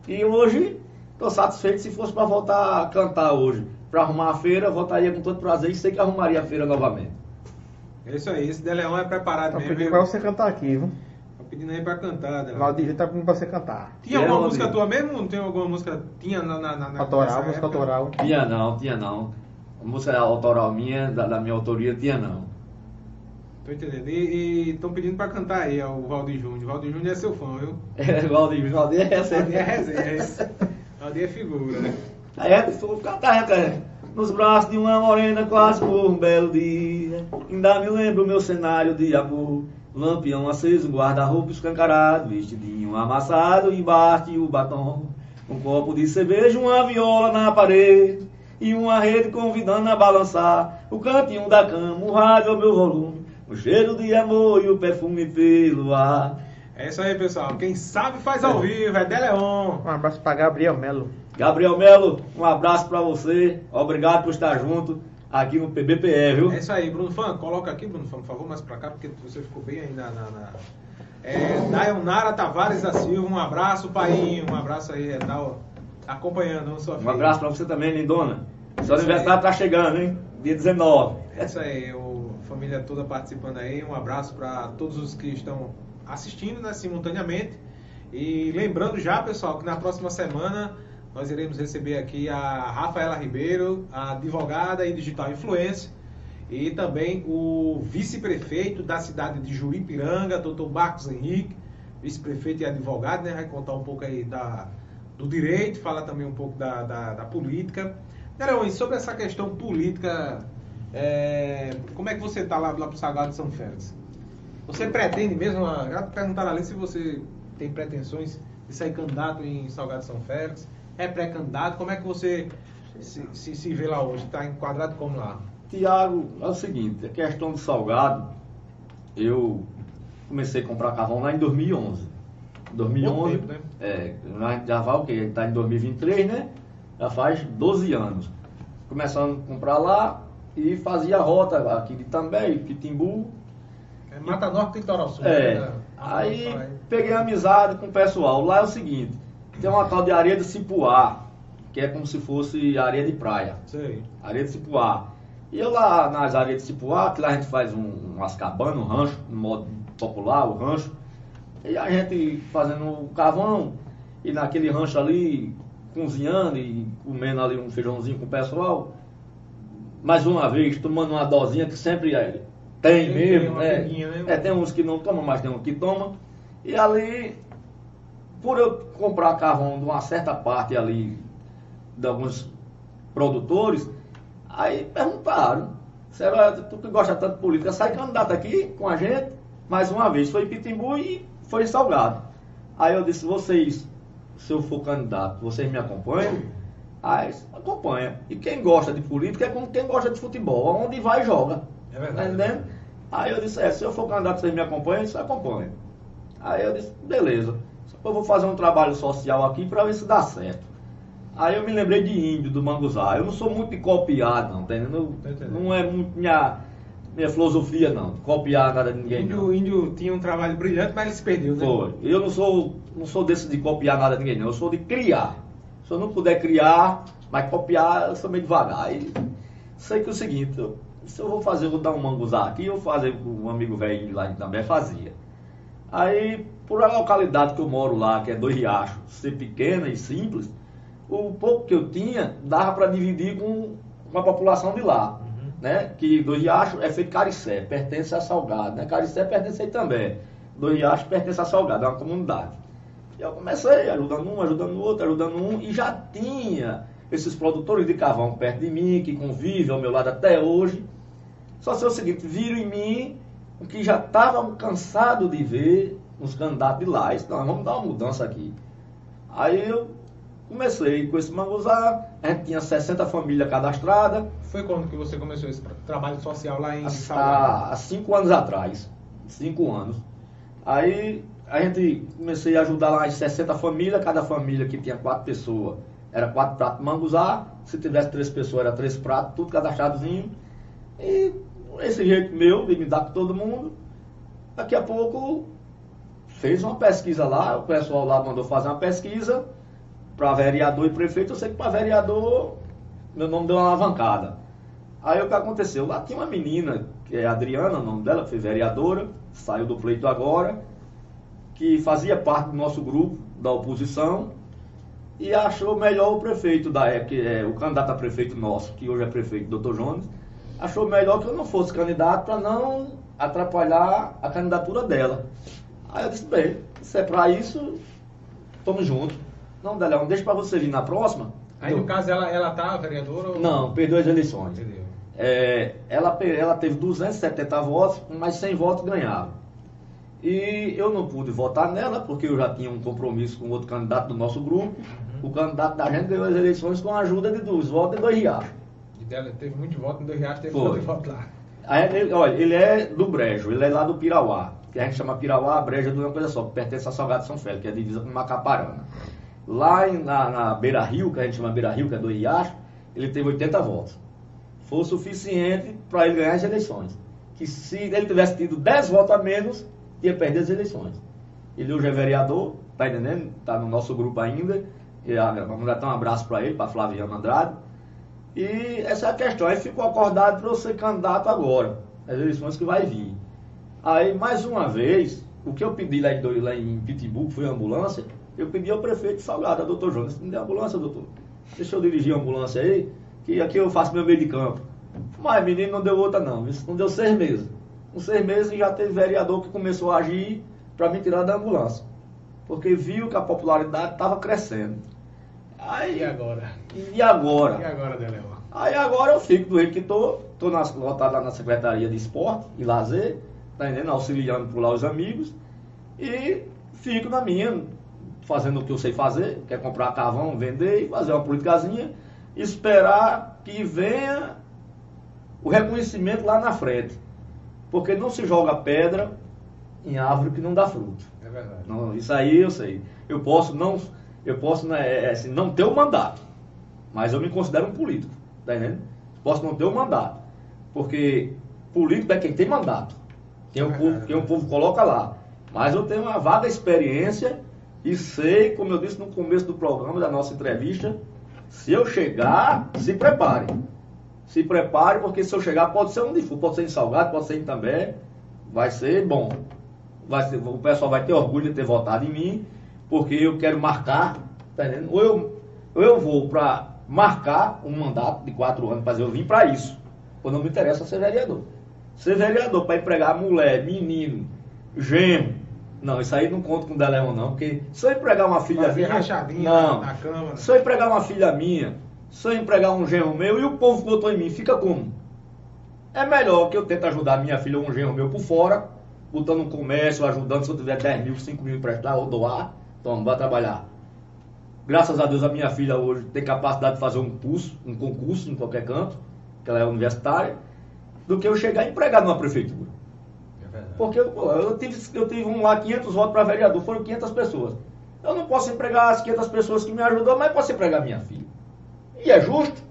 E hoje, estou satisfeito se fosse para voltar a cantar hoje. Para arrumar a feira, voltaria com todo prazer e sei que arrumaria a feira novamente. É isso aí, esse Deleão é preparado Tá mesmo. pedindo pra você cantar aqui, viu? Tô pedindo aí pra cantar, Deleão. Valdir tá pedindo pra você cantar. Tinha alguma música tua mesmo? Não tem alguma música? Tinha na. na, na Autoral, música época? autoral. Tinha não, tinha não. A música autoral minha, da, da minha autoria, tinha não. Tô entendendo. E estão pedindo pra cantar aí, ó, o Valdir Júnior. Valdir Júnior é seu fã, viu? É, Valdir, Valdir é essa. Valdir é resenha, é isso. Valdir é figura, né? Aí é, vou cantar, cara. Nos braços de uma morena quase por um belo dia. Ainda me lembro o meu cenário de amor. Lampião aceso, guarda-roupa escancarado, vestidinho amassado, embaixo o batom. Um copo de cerveja, uma viola na parede. E uma rede convidando a balançar. O cantinho da cama, o rádio ao meu volume. O cheiro de amor e o perfume pelo ar. É isso aí, pessoal. Quem sabe faz ao vivo, é Deleon. Um abraço pra Gabriel Melo. Gabriel Melo, um abraço pra você. Obrigado por estar junto aqui no PBPE, viu? É isso aí, Bruno Fã, coloca aqui, Bruno Fã, por favor, mais pra cá, porque você ficou bem aí na. na, na... É, Dayonara Tavares da Silva, um abraço, pai, um abraço aí, é, tá ó, acompanhando sua Um filha. abraço pra você também, lindona. Seu Isso aniversário tá chegando, hein? Dia 19. É isso aí, o, a família toda participando aí. Um abraço para todos os que estão assistindo né, simultaneamente. E lembrando já, pessoal, que na próxima semana nós iremos receber aqui a Rafaela Ribeiro, a advogada e digital influencer, e também o vice-prefeito da cidade de Juripiranga, doutor Marcos Henrique, vice-prefeito e advogado, né? Vai contar um pouco aí da, do direito, falar também um pouco da, da, da política. Nerão, e sobre essa questão política, é, como é que você está lá, lá pro Sagrado de São Félix? Você pretende mesmo, ah, já perguntaram ali se você tem pretensões de sair candidato em Salgado São Félix, é pré-candidato, como é que você se, se, se vê lá hoje? Está enquadrado como lá? Tiago, é o seguinte, a questão do salgado, eu comecei a comprar carvão lá em 2011. 2011, Pouco tempo, né? é, já- vai o quê? A gente tá em 2023, né? Já faz 12 anos. Começando a comprar lá e fazia a rota aqui de També, Pitimbu, É Mata Norte e Torossul. É. né? Aí Ah, peguei amizade com o pessoal. Lá é o seguinte, tem uma tal de areia de Cipuá, que é como se fosse areia de praia. Sei. Areia de Cipuá. E eu lá nas areias de Cipuá, que lá a gente faz um, umas cabanas, um rancho, no modo popular, o rancho. E a gente fazendo o carvão, e naquele rancho ali, cozinhando e comendo ali um feijãozinho com o pessoal. Mais uma vez, tomando uma dosinha que sempre é, tem Tem, mesmo, tem né? pinguinha, né? É, tem uns que não tomam, mas tem uns que tomam. E ali, por eu comprar carvão de uma certa parte ali, de alguns produtores, aí perguntaram, será tu que gosta tanto de política, sai candidato aqui com a gente, mais uma vez, foi em Pitimbu e foi em Salgado. Aí eu disse, vocês, se eu for candidato, vocês me acompanham? Aí acompanha. E quem gosta de política é como quem gosta de futebol, onde vai joga. É verdade. Tá entendendo? Aí eu disse, é, se eu for candidato, vocês me acompanham? Você acompanha. Aí eu disse, beleza. Eu vou fazer um trabalho social aqui para ver se dá certo. Aí eu me lembrei de índio, do Manguzá. Eu não sou muito de copiar, não, tá entendendo? Entendendo. Não é muito minha, minha filosofia, não. de Copiar nada de ninguém, Índio, não. o índio tinha um trabalho brilhante, mas ele se perdeu, né? Foi. Eu não sou, não sou desse de copiar nada de ninguém, não. Eu sou de criar. Se eu não puder criar, mas copiar, eu sou meio devagar. E sei que é o seguinte, eu- se eu vou fazer, eu vou dar um manguzá aqui, eu vou fazer o que um amigo velho lá também fazia. Aí, por a localidade que eu moro lá, que é Dois Riachos, ser pequena e simples, o pouco que eu tinha dava para dividir com, com a população de lá. Uhum. né? Que do Riacho é feito Caricé, pertence a Salgado, né? Caricé pertence aí também. Do Riacho pertence a Salgado, é uma comunidade. E eu comecei ajudando um, ajudando o outro, ajudando um, e já tinha esses produtores de carvão perto de mim, que convivem ao meu lado até hoje. Só se é o seguinte, viram em mim o que já estavam cansados de ver nos candidatos de lá. Então, vamos dar uma mudança aqui. Aí eu comecei com esse manguzá, a gente tinha 60 famílias cadastradas. Foi quando que você começou esse trabalho social lá em Há, há cinco anos atrás. Cinco anos. Aí a gente comecei a ajudar lá as 60 famílias, cada família que tinha quatro pessoas era quatro pratos de manguzá, se tivesse três pessoas era três pratos, tudo cadastradozinho. E esse jeito meu de me dar para todo mundo, daqui a pouco fez uma pesquisa lá, o pessoal lá mandou fazer uma pesquisa para vereador e prefeito, eu sei que para vereador meu nome deu uma alavancada. Aí o que aconteceu? Lá tinha uma menina, que é Adriana, o nome dela, foi vereadora, saiu do pleito agora, que fazia parte do nosso grupo da oposição e achou melhor o prefeito da época, é, o candidato a prefeito nosso, que hoje é prefeito, doutor Jones, achou melhor que eu não fosse candidato para não atrapalhar a candidatura dela. Aí eu disse, bem, se é para isso, estamos juntos. Não, Deleão, deixa para você vir na próxima. Aí, no caso, ela, ela tá vereadora? Ou... Não, perdeu as eleições. É, ela, ela teve 270 votos, mais 100 votos ganhava. E eu não pude votar nela, porque eu já tinha um compromisso com outro candidato do nosso grupo. Uhum. O candidato da gente ganhou as eleições com a ajuda de dos votos de dois reais. E dela teve muito voto em dois reais, teve muito voto lá. Aí, ele, olha, ele é do Brejo, ele é lá do Pirauá que a gente chama Pirauá, a Breja, de uma coisa só, que pertence a Salgado São Félix, que é a divisa com Macaparana. Lá em, na, na Beira Rio, que a gente chama Beira Rio, que é do Riacho, ele teve 80 votos. Foi o suficiente para ele ganhar as eleições. Que se ele tivesse tido 10 votos a menos, ia perder as eleições. Ele hoje é vereador, tá entendendo? Tá no nosso grupo ainda. E a, vamos dar um abraço para ele, para Flaviano Andrade. E essa é a questão. Aí ficou acordado para eu ser candidato agora. As eleições que vai vir. Aí, mais uma vez, o que eu pedi lá em, lá em Pitbull, foi ambulância, eu pedi ao prefeito Salgado, doutor Jonas, me dê ambulância, doutor. Deixa eu dirigir a ambulância aí, que aqui eu faço meu meio de campo. Mas, menino, não deu outra não, isso não deu seis meses. Com seis meses já teve vereador que começou a agir para me tirar da ambulância. Porque viu que a popularidade estava crescendo. Aí, e agora? E agora? E agora, Deleu? Aí agora eu fico do jeito que estou, estou lotado lá na Secretaria de Esporte e Lazer, tá entendendo? Auxiliando por lá os amigos. E fico na minha, fazendo o que eu sei fazer, que é comprar carvão, vender e fazer uma politicazinha, esperar que venha o reconhecimento lá na frente. Porque não se joga pedra em árvore que não dá fruto. É verdade. Não, isso aí eu sei. Eu posso não, eu posso né, é, é, assim, não ter o mandato, mas eu me considero um político. Tá entendendo? Posso não ter o mandato. Porque político é quem tem mandato. Quem o, povo, quem o povo coloca lá. Mas eu tenho uma vaga experiência e sei, como eu disse no começo do programa, da nossa entrevista, se eu chegar, se prepare. Se prepare, porque se eu chegar, pode ser onde for, pode ser em Salgado, pode ser em També, vai ser bom. Vai ser, o pessoal vai ter orgulho de ter votado em mim, porque eu quero marcar, tá entendendo? Ou eu, ou eu vou para marcar um mandato de quatro anos, mas eu vim para isso. Ou não me interessa ser vereador. Ser vereador para empregar mulher, menino, genro. Não, isso aí não conta com o Deleon, não, porque se eu empregar uma filha Fazer minha. rachadinha não, na Câmara. Se eu empregar uma filha minha, se eu empregar um genro meu e o povo votou em mim, fica como? É melhor que eu tente ajudar minha filha ou um genro meu por fora, botando um comércio, ajudando, se eu tiver 10 mil, 5 mil emprestar ou doar, então vai trabalhar. Graças a Deus a minha filha hoje tem capacidade de fazer um curso, um concurso em qualquer canto, que ela é universitária do que eu chegar e empregar numa prefeitura. É Porque pô, eu, tive, eu tive um lá 500 votos para vereador, foram 500 pessoas. Eu não posso empregar as 500 pessoas que me ajudou, mas posso empregar minha filha. E é justo?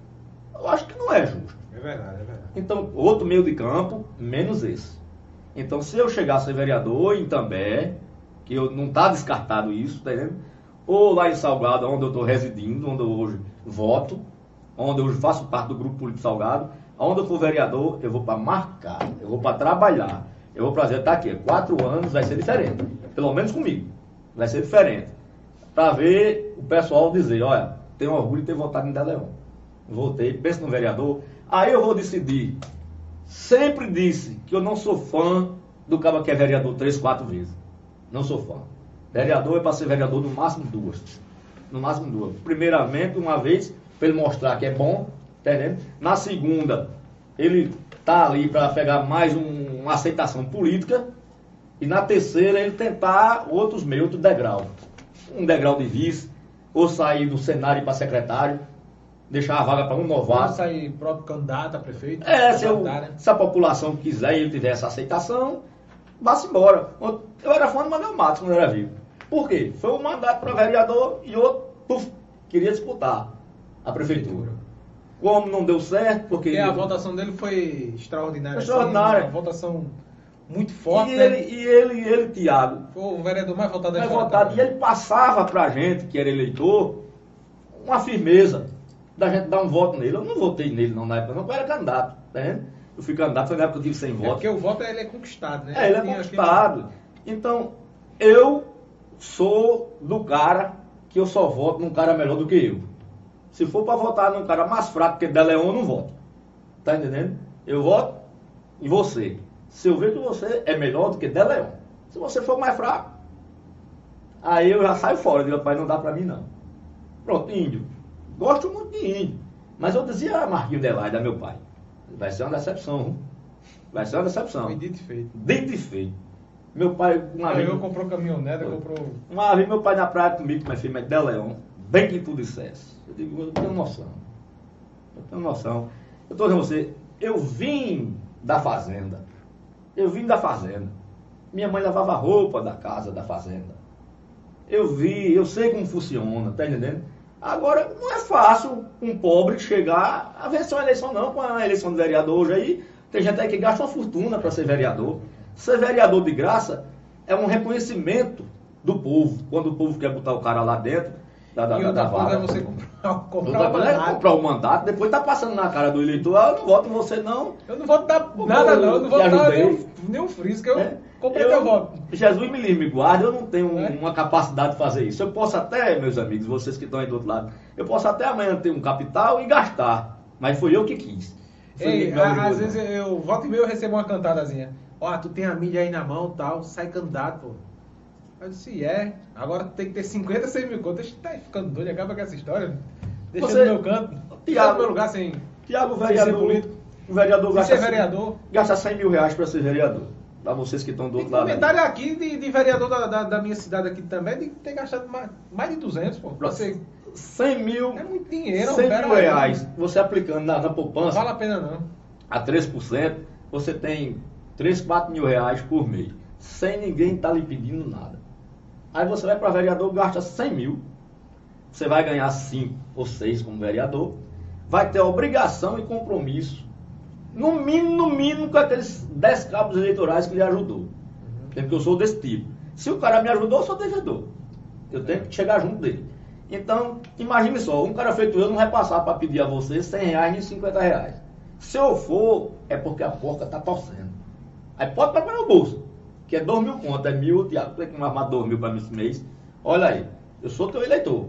Eu acho que não é justo. É verdade, é verdade. Então, outro meio de campo, menos esse. Então, se eu chegar a ser vereador em També, que eu, não está descartado isso, tá entendendo? Ou lá em Salgado, onde eu estou residindo, onde eu hoje voto, onde eu hoje faço parte do grupo político Salgado, Onde eu for vereador, eu vou para marcar, eu vou para trabalhar, eu vou para dizer, tá aqui, quatro anos vai ser diferente. Pelo menos comigo. Vai ser diferente. Para ver o pessoal dizer, olha, tenho orgulho de ter votado em Deleon. Votei, penso no vereador. Aí eu vou decidir sempre disse que eu não sou fã do cara que é vereador três, quatro vezes. Não sou fã. Vereador é para ser vereador no máximo duas. No máximo duas. Primeiramente, uma vez, para ele mostrar que é bom, tá entendendo? Na segunda, ele tá ali para pegar mais um- uma aceitação política. E na terceira, ele tentar outros meios, outro degrau. Um degrau de vice, ou sair do cenário para secretário, deixar a vaga para um novato. sair próprio candidato a prefeito. É, se, eu- né? se a população quiser e ele tiver essa aceitação, vá-se embora. Eu era fã do Manuel Matos quando era vivo. Por quê? Foi um mandato para vereador e outro, puf, queria disputar a prefeitura. Como não deu certo, porque... A votação dele foi extraordinária. Foi extraordinária. assim, uma votação muito e forte. ele, né? e ele, e ele, Tiago, Foi o vereador mais votado da história votado, e ele passava pra gente, que era eleitor, uma firmeza da gente dar um voto nele. Eu não votei nele não na época, não, eu era candidato, tá vendo? Eu fui candidato, foi na época que eu tive 100 É votos. porque o voto ele é conquistado, né? É, ele é Tem conquistado. Então, eu sou do cara que eu só voto num cara melhor do que eu. Se for para votar num cara mais fraco que De Leon, eu não voto. Tá entendendo? Eu voto em você. Se eu ver que você é melhor do que De Leon. Se você for mais fraco, aí eu já saio fora. Eu digo, pai, não dá pra mim não. Pronto, índio. Gosto muito de índio. Mas eu dizia a Marquinhos Delaide, meu pai. Vai ser uma decepção. Vai ser uma decepção. Foi dito e feito. Dito e feito. Meu pai, uma vez, Ganhou, comprou caminhonete, comprou. uma vez meu pai na praia comigo, meu filho, mas Del Leão, bem que tu dissesse. Eu digo, eu tenho noção. Eu tenho noção. Eu estou dizendo a você, eu vim da fazenda. Eu vim da fazenda. Minha mãe lavava roupa da casa da fazenda. Eu vi, eu sei como funciona, tá entendendo? Agora, não é fácil um pobre chegar a vencer uma eleição, não. Com a eleição de vereador hoje aí, tem gente aí que gasta uma fortuna para ser vereador. Ser vereador de graça é um reconhecimento do povo. Quando o povo quer botar o cara lá dentro da, da, e da, da vaga. é você comprar, comprar o coisa é mandato. comprar o mandato, depois tá passando na cara do eleitor, ah, eu não voto em você não. Eu não vou dar nada, eu não. Eu não vou dar nenhum, nenhum frisco. Eu É. comprei Eu- teu voto. Jesus me livre, me guarde, eu não tenho É. uma capacidade de fazer isso. Eu posso até, meus amigos, vocês que estão aí do outro lado, eu posso até amanhã ter um capital e gastar, mas foi eu que quis. Ei, a- obrigou, às não. vezes eu volta e meia eu recebo uma cantadazinha. Ó, tu tem a mídia aí na mão tal, sai candidato, pô. Eu disse, é, agora tem que ter 50, 100 mil contas. Tá ficando doido, acaba com essa história. Deixa Você- no meu canto. Tiago- meu lugar sem. Tiago, vereador, político. o vereador gasta, vereador. gasta 100 mil reais para ser vereador. Para vocês que estão do outro lado. comentário aqui de, de vereador da, da, da minha cidade aqui também, de ter gastado mais, mais de 200, pô. Pra ser- 100 mil, é muito dinheiro, 100 pera mil reais, você aplicando na, na Não poupança, vale a pena não. a 3%, você tem 3, 4 mil reais por mês, sem ninguém estar lhe pedindo nada. Aí você vai para vereador, gasta 100 mil, você vai ganhar 5 ou 6 como vereador, vai ter obrigação e compromisso, no mínimo, no mínimo, com aqueles 10 cabos eleitorais que lhe ajudou. Porque eu sou desse tipo. Se o cara me ajudou, eu sou devedor. Eu tenho que chegar junto dele. Então, imagine só, um cara feito eu não vai passar para pedir a você 100 reais nem 50 reais. Se eu for, é porque a porca está torcendo. Aí pode pagar no bolso, que é 2 mil conto, é mil, Tiago, tem que arrumar 2 mil para mim esse mês. Olha aí, eu sou teu eleitor.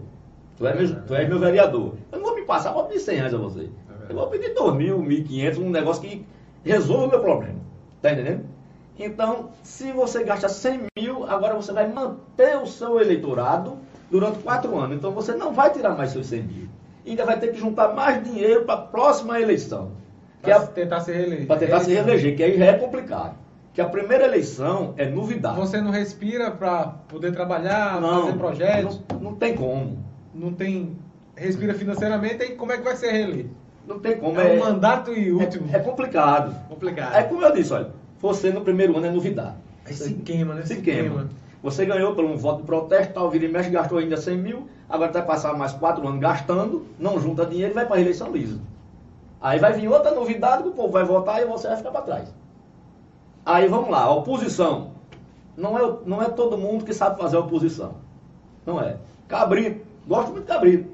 Tu és, meu, tu és meu vereador. Eu não vou me passar para pedir 100 reais a você. Eu vou pedir 2 mil, 1.500, um negócio que resolva o meu problema. Tá entendendo? Então, se você gasta 100 mil, agora você vai manter o seu eleitorado durante 4 anos. Então, você não vai tirar mais seus 100 mil. Ainda vai ter que juntar mais dinheiro para a próxima eleição. Que é tentar se reeleger. para tentar se reeleger, que aí já é complicado. Que a primeira eleição é novidade. Você não respira para poder trabalhar, não, fazer projetos, Não, não tem como. não tem. Respira financeiramente, aí como é que vai ser reeleito? Não tem como. É um mandato e último. É, é complicado. complicado. É como eu disse, olha, você no primeiro ano é novidade. Aí se queima, né? Se queima. Você ganhou por um voto de protesto, tal, vira e mexe, gastou ainda 100 mil, agora vai passar mais 4 anos gastando, não junta dinheiro e vai para a eleição lisa. Aí vai vir outra novidade que o povo vai votar e você vai ficar para trás. Aí vamos lá, oposição. Não é, não é todo mundo que sabe fazer oposição. Não é. Cabrito, gosto muito de Cabrito.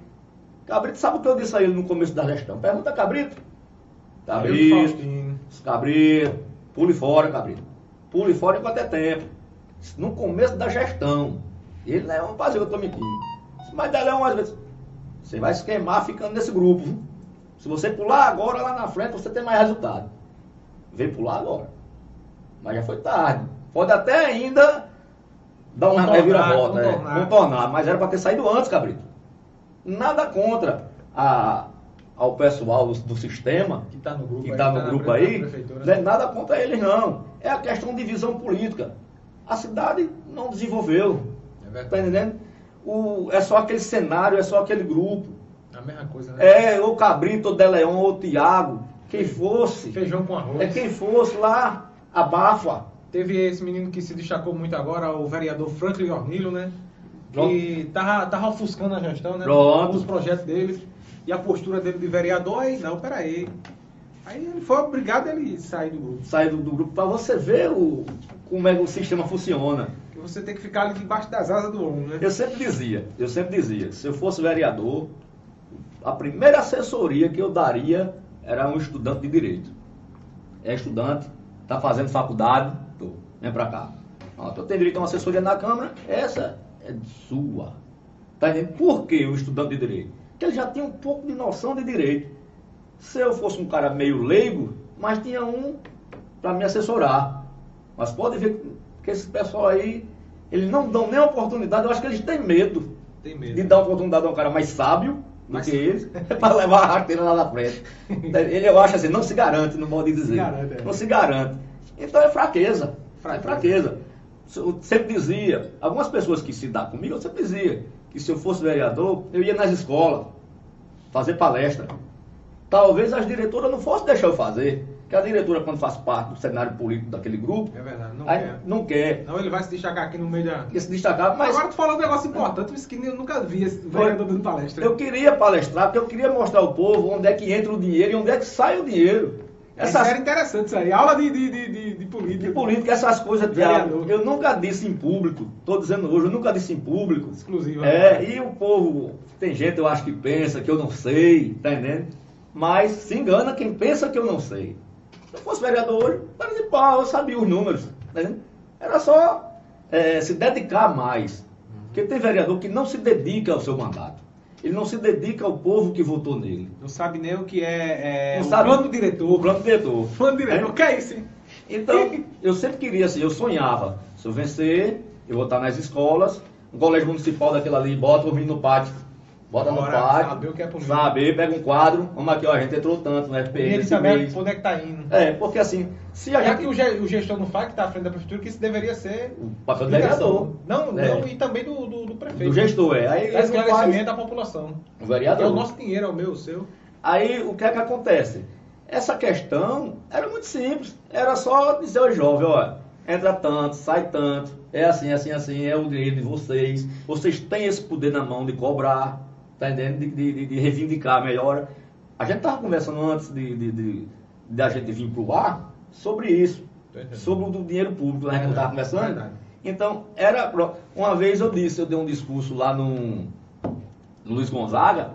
Cabrito sabe o que eu disse a ele no começo da gestão. Pergunta Cabrito. Cabrito. Cabrito, pule fora, Cabrito. Pule fora enquanto é tempo. No começo da gestão. Ele não é um fazer, eu estou mentindo. Mas é umas vezes. Você vai se queimar ficando nesse grupo. viu? Se você pular agora lá na frente, você tem mais resultado. veio pular agora. Mas já foi tarde. Pode até ainda dar uma reviravolta, é, contornar. contornar, mas era para ter saído antes, Cabrito. Nada contra a- ao pessoal do, do sistema, Que tá no grupo que aí, está tá no na grupo aí, não é né? nada contra eles não. É a questão de visão política. A cidade não desenvolveu. É Tá entendendo? O, é só aquele cenário, é só aquele grupo. A mesma coisa, né? É, ou Cabrito, ou Deleon, ou Tiago, quem fosse. Feijão com arroz. É quem fosse lá, abafa. Teve esse menino que se destacou muito agora, o vereador Franklin Ornilho, né? Pronto. Que tava, tava ofuscando a gestão, né? Pronto. Os projetos dele. E a postura dele de vereador, aí, não, peraí. Aí ele foi obrigado a ele sair do grupo. Sair do, do grupo para você ver o, como é que o sistema funciona. Você tem que ficar ali debaixo das asas do homem, né? Eu sempre dizia, eu sempre dizia, se eu fosse vereador, a primeira assessoria que eu daria era um estudante de direito. É estudante, está fazendo faculdade, tô, vem para cá. Pronto, eu tenho direito a uma assessoria na Câmara, essa é sua. Tá entendendo? Por que o estudante de direito? Porque ele já tinha um pouco de noção de direito. Se eu fosse um cara meio leigo, mas tinha um para me assessorar. Mas pode ver que esse pessoal aí, eles não dão nem oportunidade, eu acho que eles têm medo Tem medo. de dar oportunidade a um cara mais sábio do Mas- que eles, para levar a rasteira lá na frente. Ele, eu acho assim, não se garante, no modo de dizer. garante, é. Não se garante. Então é fraqueza. Fraqueza. É fraqueza. Eu sempre dizia, algumas pessoas que se dão comigo, eu sempre dizia que se eu fosse vereador, eu ia nas escolas, fazer palestra. Talvez as diretoras não fossem deixar eu fazer. Porque a diretora, quando faz parte do cenário político daquele grupo, É verdade, não quer. não quer, Não, ele vai se destacar aqui no meio da. quer se destacar, mas Agora tu falou um negócio importante, isso que eu nunca vi esse vereador dando palestra. Eu queria palestrar, porque eu queria mostrar ao povo onde é que entra o dinheiro e onde é que sai o dinheiro. Isso Essas era interessante isso aí. Aula de, de, de, de, de política. de política, essas coisas, Vereador. eu nunca disse em público. Estou dizendo hoje, eu nunca disse em público. Exclusiva. É, e o povo, tem gente eu acho que pensa que eu não sei, tá entendendo? Mas se engana quem pensa que eu não sei. Se eu fosse vereador hoje, para de pau, eu sabia os números, entendendo? Era só é, se dedicar mais. Porque tem vereador que não se dedica ao seu mandato. Ele não se dedica ao povo que votou nele. Não sabe nem o que é, é Não o sabe plano diretor. O plano diretor. Plano diretor, o que é isso, hein? Então, eu sempre queria assim, eu sonhava, se eu vencer, eu vou estar nas escolas, um colégio municipal daquele ali, bota o menino no pátio, bota no Bora pátio, saber o que é política. saber, pega um quadro, vamos aqui, ó, a gente entrou tanto no E FPM ele saber mês. onde é que tá indo. É, porque assim, se a Já gente... que o ge- o gestor não faz, que tá à frente da prefeitura, que isso deveria ser. O papel do vereador. Não, É. não, e também do, do, do prefeito. Do gestor, é. Aí faz, esclarecimento à população. o É vereador. o nosso dinheiro, é o meu, o seu. Aí o que é que acontece? Essa questão era muito simples. Era só dizer aos jovens, ó, entra tanto, sai tanto, é assim, assim, assim, é o direito de vocês. Vocês têm esse poder na mão de cobrar, tá entendendo? De, de- de- reivindicar a melhora. A gente estava conversando antes de, de, de, de a gente vir pro ar sobre isso. Sobre o do dinheiro público, né? Que eu estava Verdade, conversando. Então, era. Uma vez eu disse, eu dei um discurso lá no, no Luiz Gonzaga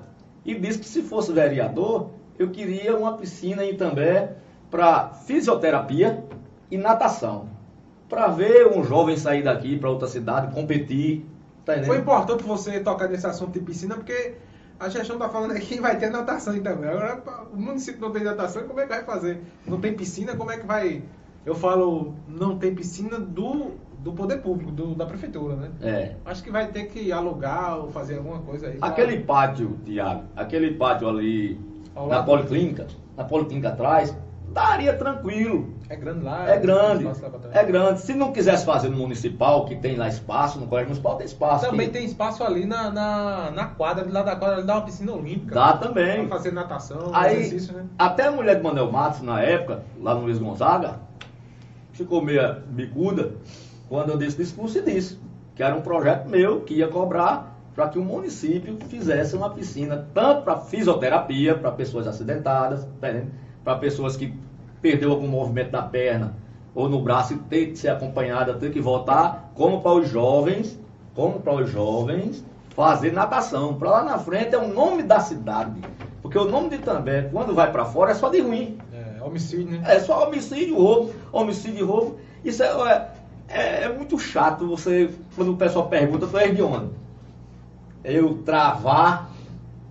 e disse que se fosse vereador, eu queria uma piscina em Itambé para fisioterapia e natação. Para ver um jovem sair daqui para outra cidade, competir. Tá? Foi importante você tocar nesse assunto de piscina, porque a gestão tá falando aqui que vai ter natação também. Agora, o município não tem natação, como é que vai fazer? Não tem piscina, como é que vai. Eu falo, não tem piscina do, do poder público, do- da prefeitura, né? É. Acho que vai ter que alugar ou fazer alguma coisa aí. pra- Aquele pátio, Tiago, aquele pátio ali Ao na. Policlínica, na Policlínica atrás, daria tranquilo. É grande lá. É grande, é grande. Se não quisesse fazer no municipal, que tem lá espaço, no colégio municipal tem espaço. Também que tem espaço ali na, na, na quadra, lá da quadra, ali dá uma piscina olímpica. Dá também. Pra fazer natação, Aí, exercício, né? até a mulher de Manuel Matos, na época, lá no Luiz Gonzaga, ficou meio bicuda quando eu disse discurso e disse que era um projeto meu que ia cobrar para que o município fizesse uma piscina, tanto para fisioterapia, para pessoas acidentadas, tá para pessoas que perdeu algum movimento da perna ou no braço e ter que ser acompanhada, ter que voltar, como para os jovens, como para os jovens fazer natação. Para lá na frente é o nome da cidade. Porque o nome de Itambé, quando vai para fora, é só de ruim. É, homicídio, né? É só homicídio, roubo, homicídio roubo. Isso é, é, é muito chato você, quando o pessoal pergunta, tu és de onde? Eu travar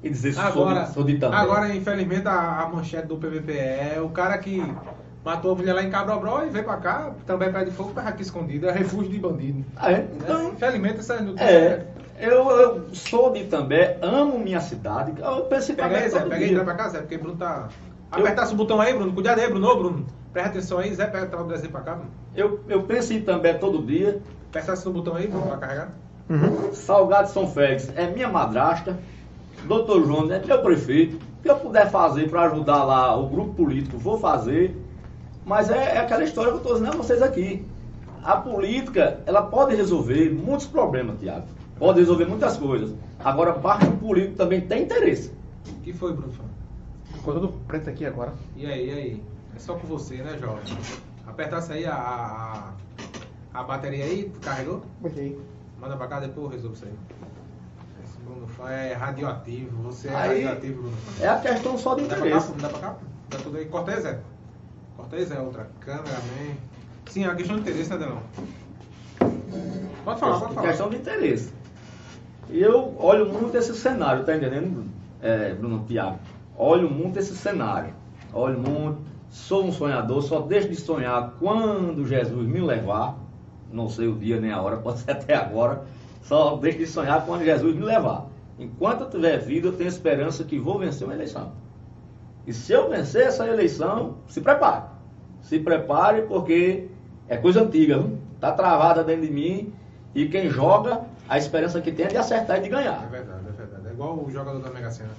e dizer sou Agora, de, sou de Itambé. agora, infelizmente, a, a manchete do PVP é o cara que Matou a mulher lá em Cabrobró e veio pra cá, também pé de fogo, tava aqui escondido. É refúgio de bandido. Ah, é? Né? Então, Infelizmente, essa notícia. é, eu, eu sou de Itambé, amo minha cidade. Eu penso em Pega aí, Zé, pega aí, vai pra cá, Zé, porque Bruno tá. Eu- Apertasse o botão aí, Bruno. Cuidado aí, Bruno. Ô, Bruno. Presta atenção aí, Zé, pega o desenho pra cá, Bruno. Eu, eu penso em Itambé todo dia. Apertasse no botão aí, Bruno, pra carregar. Uhum. Salgado São Félix é minha madrasta. Doutor João é meu prefeito. O que eu puder fazer para ajudar lá o grupo político, vou fazer. Mas é, é aquela história que eu estou dizendo a vocês aqui. A política, ela pode resolver muitos problemas, Tiago. Pode resolver muitas coisas. Agora, parte do político também tem interesse. O que foi, Bruno? Ficou tudo preto aqui agora. E aí, e aí? É só com você, né, jovem? Apertasse aí a, a, a bateria aí, carregou? Ok. Manda pra cá, depois eu resolvo isso aí. Bruno Fã é radioativo, você é Aí- radioativo, Bruno Fã. É a questão só de interesse. dá pra cá? Dá tudo aí. Zé. Corta aí, Zé. Outra câmera, man. Sim, é a questão de interesse, né, Delão? Pode falar, pode falar. questão de interesse. E eu olho muito esse cenário, tá entendendo, Bruno? É, Bruno Tiago? Olho muito esse cenário. Olho muito. Sou um sonhador, só deixo de sonhar quando Jesus me levar. Não sei o dia nem a hora, pode ser até agora. Só deixo de sonhar quando Jesus me levar. Enquanto eu tiver vida, eu tenho esperança que vou vencer uma eleição. E se eu vencer essa eleição, se prepare. Se prepare porque é coisa antiga, viu? Tá travada dentro de mim e quem joga, a esperança que tem é de acertar e de É ganhar. verdade, é verdade. É igual o jogador da Mega Sena.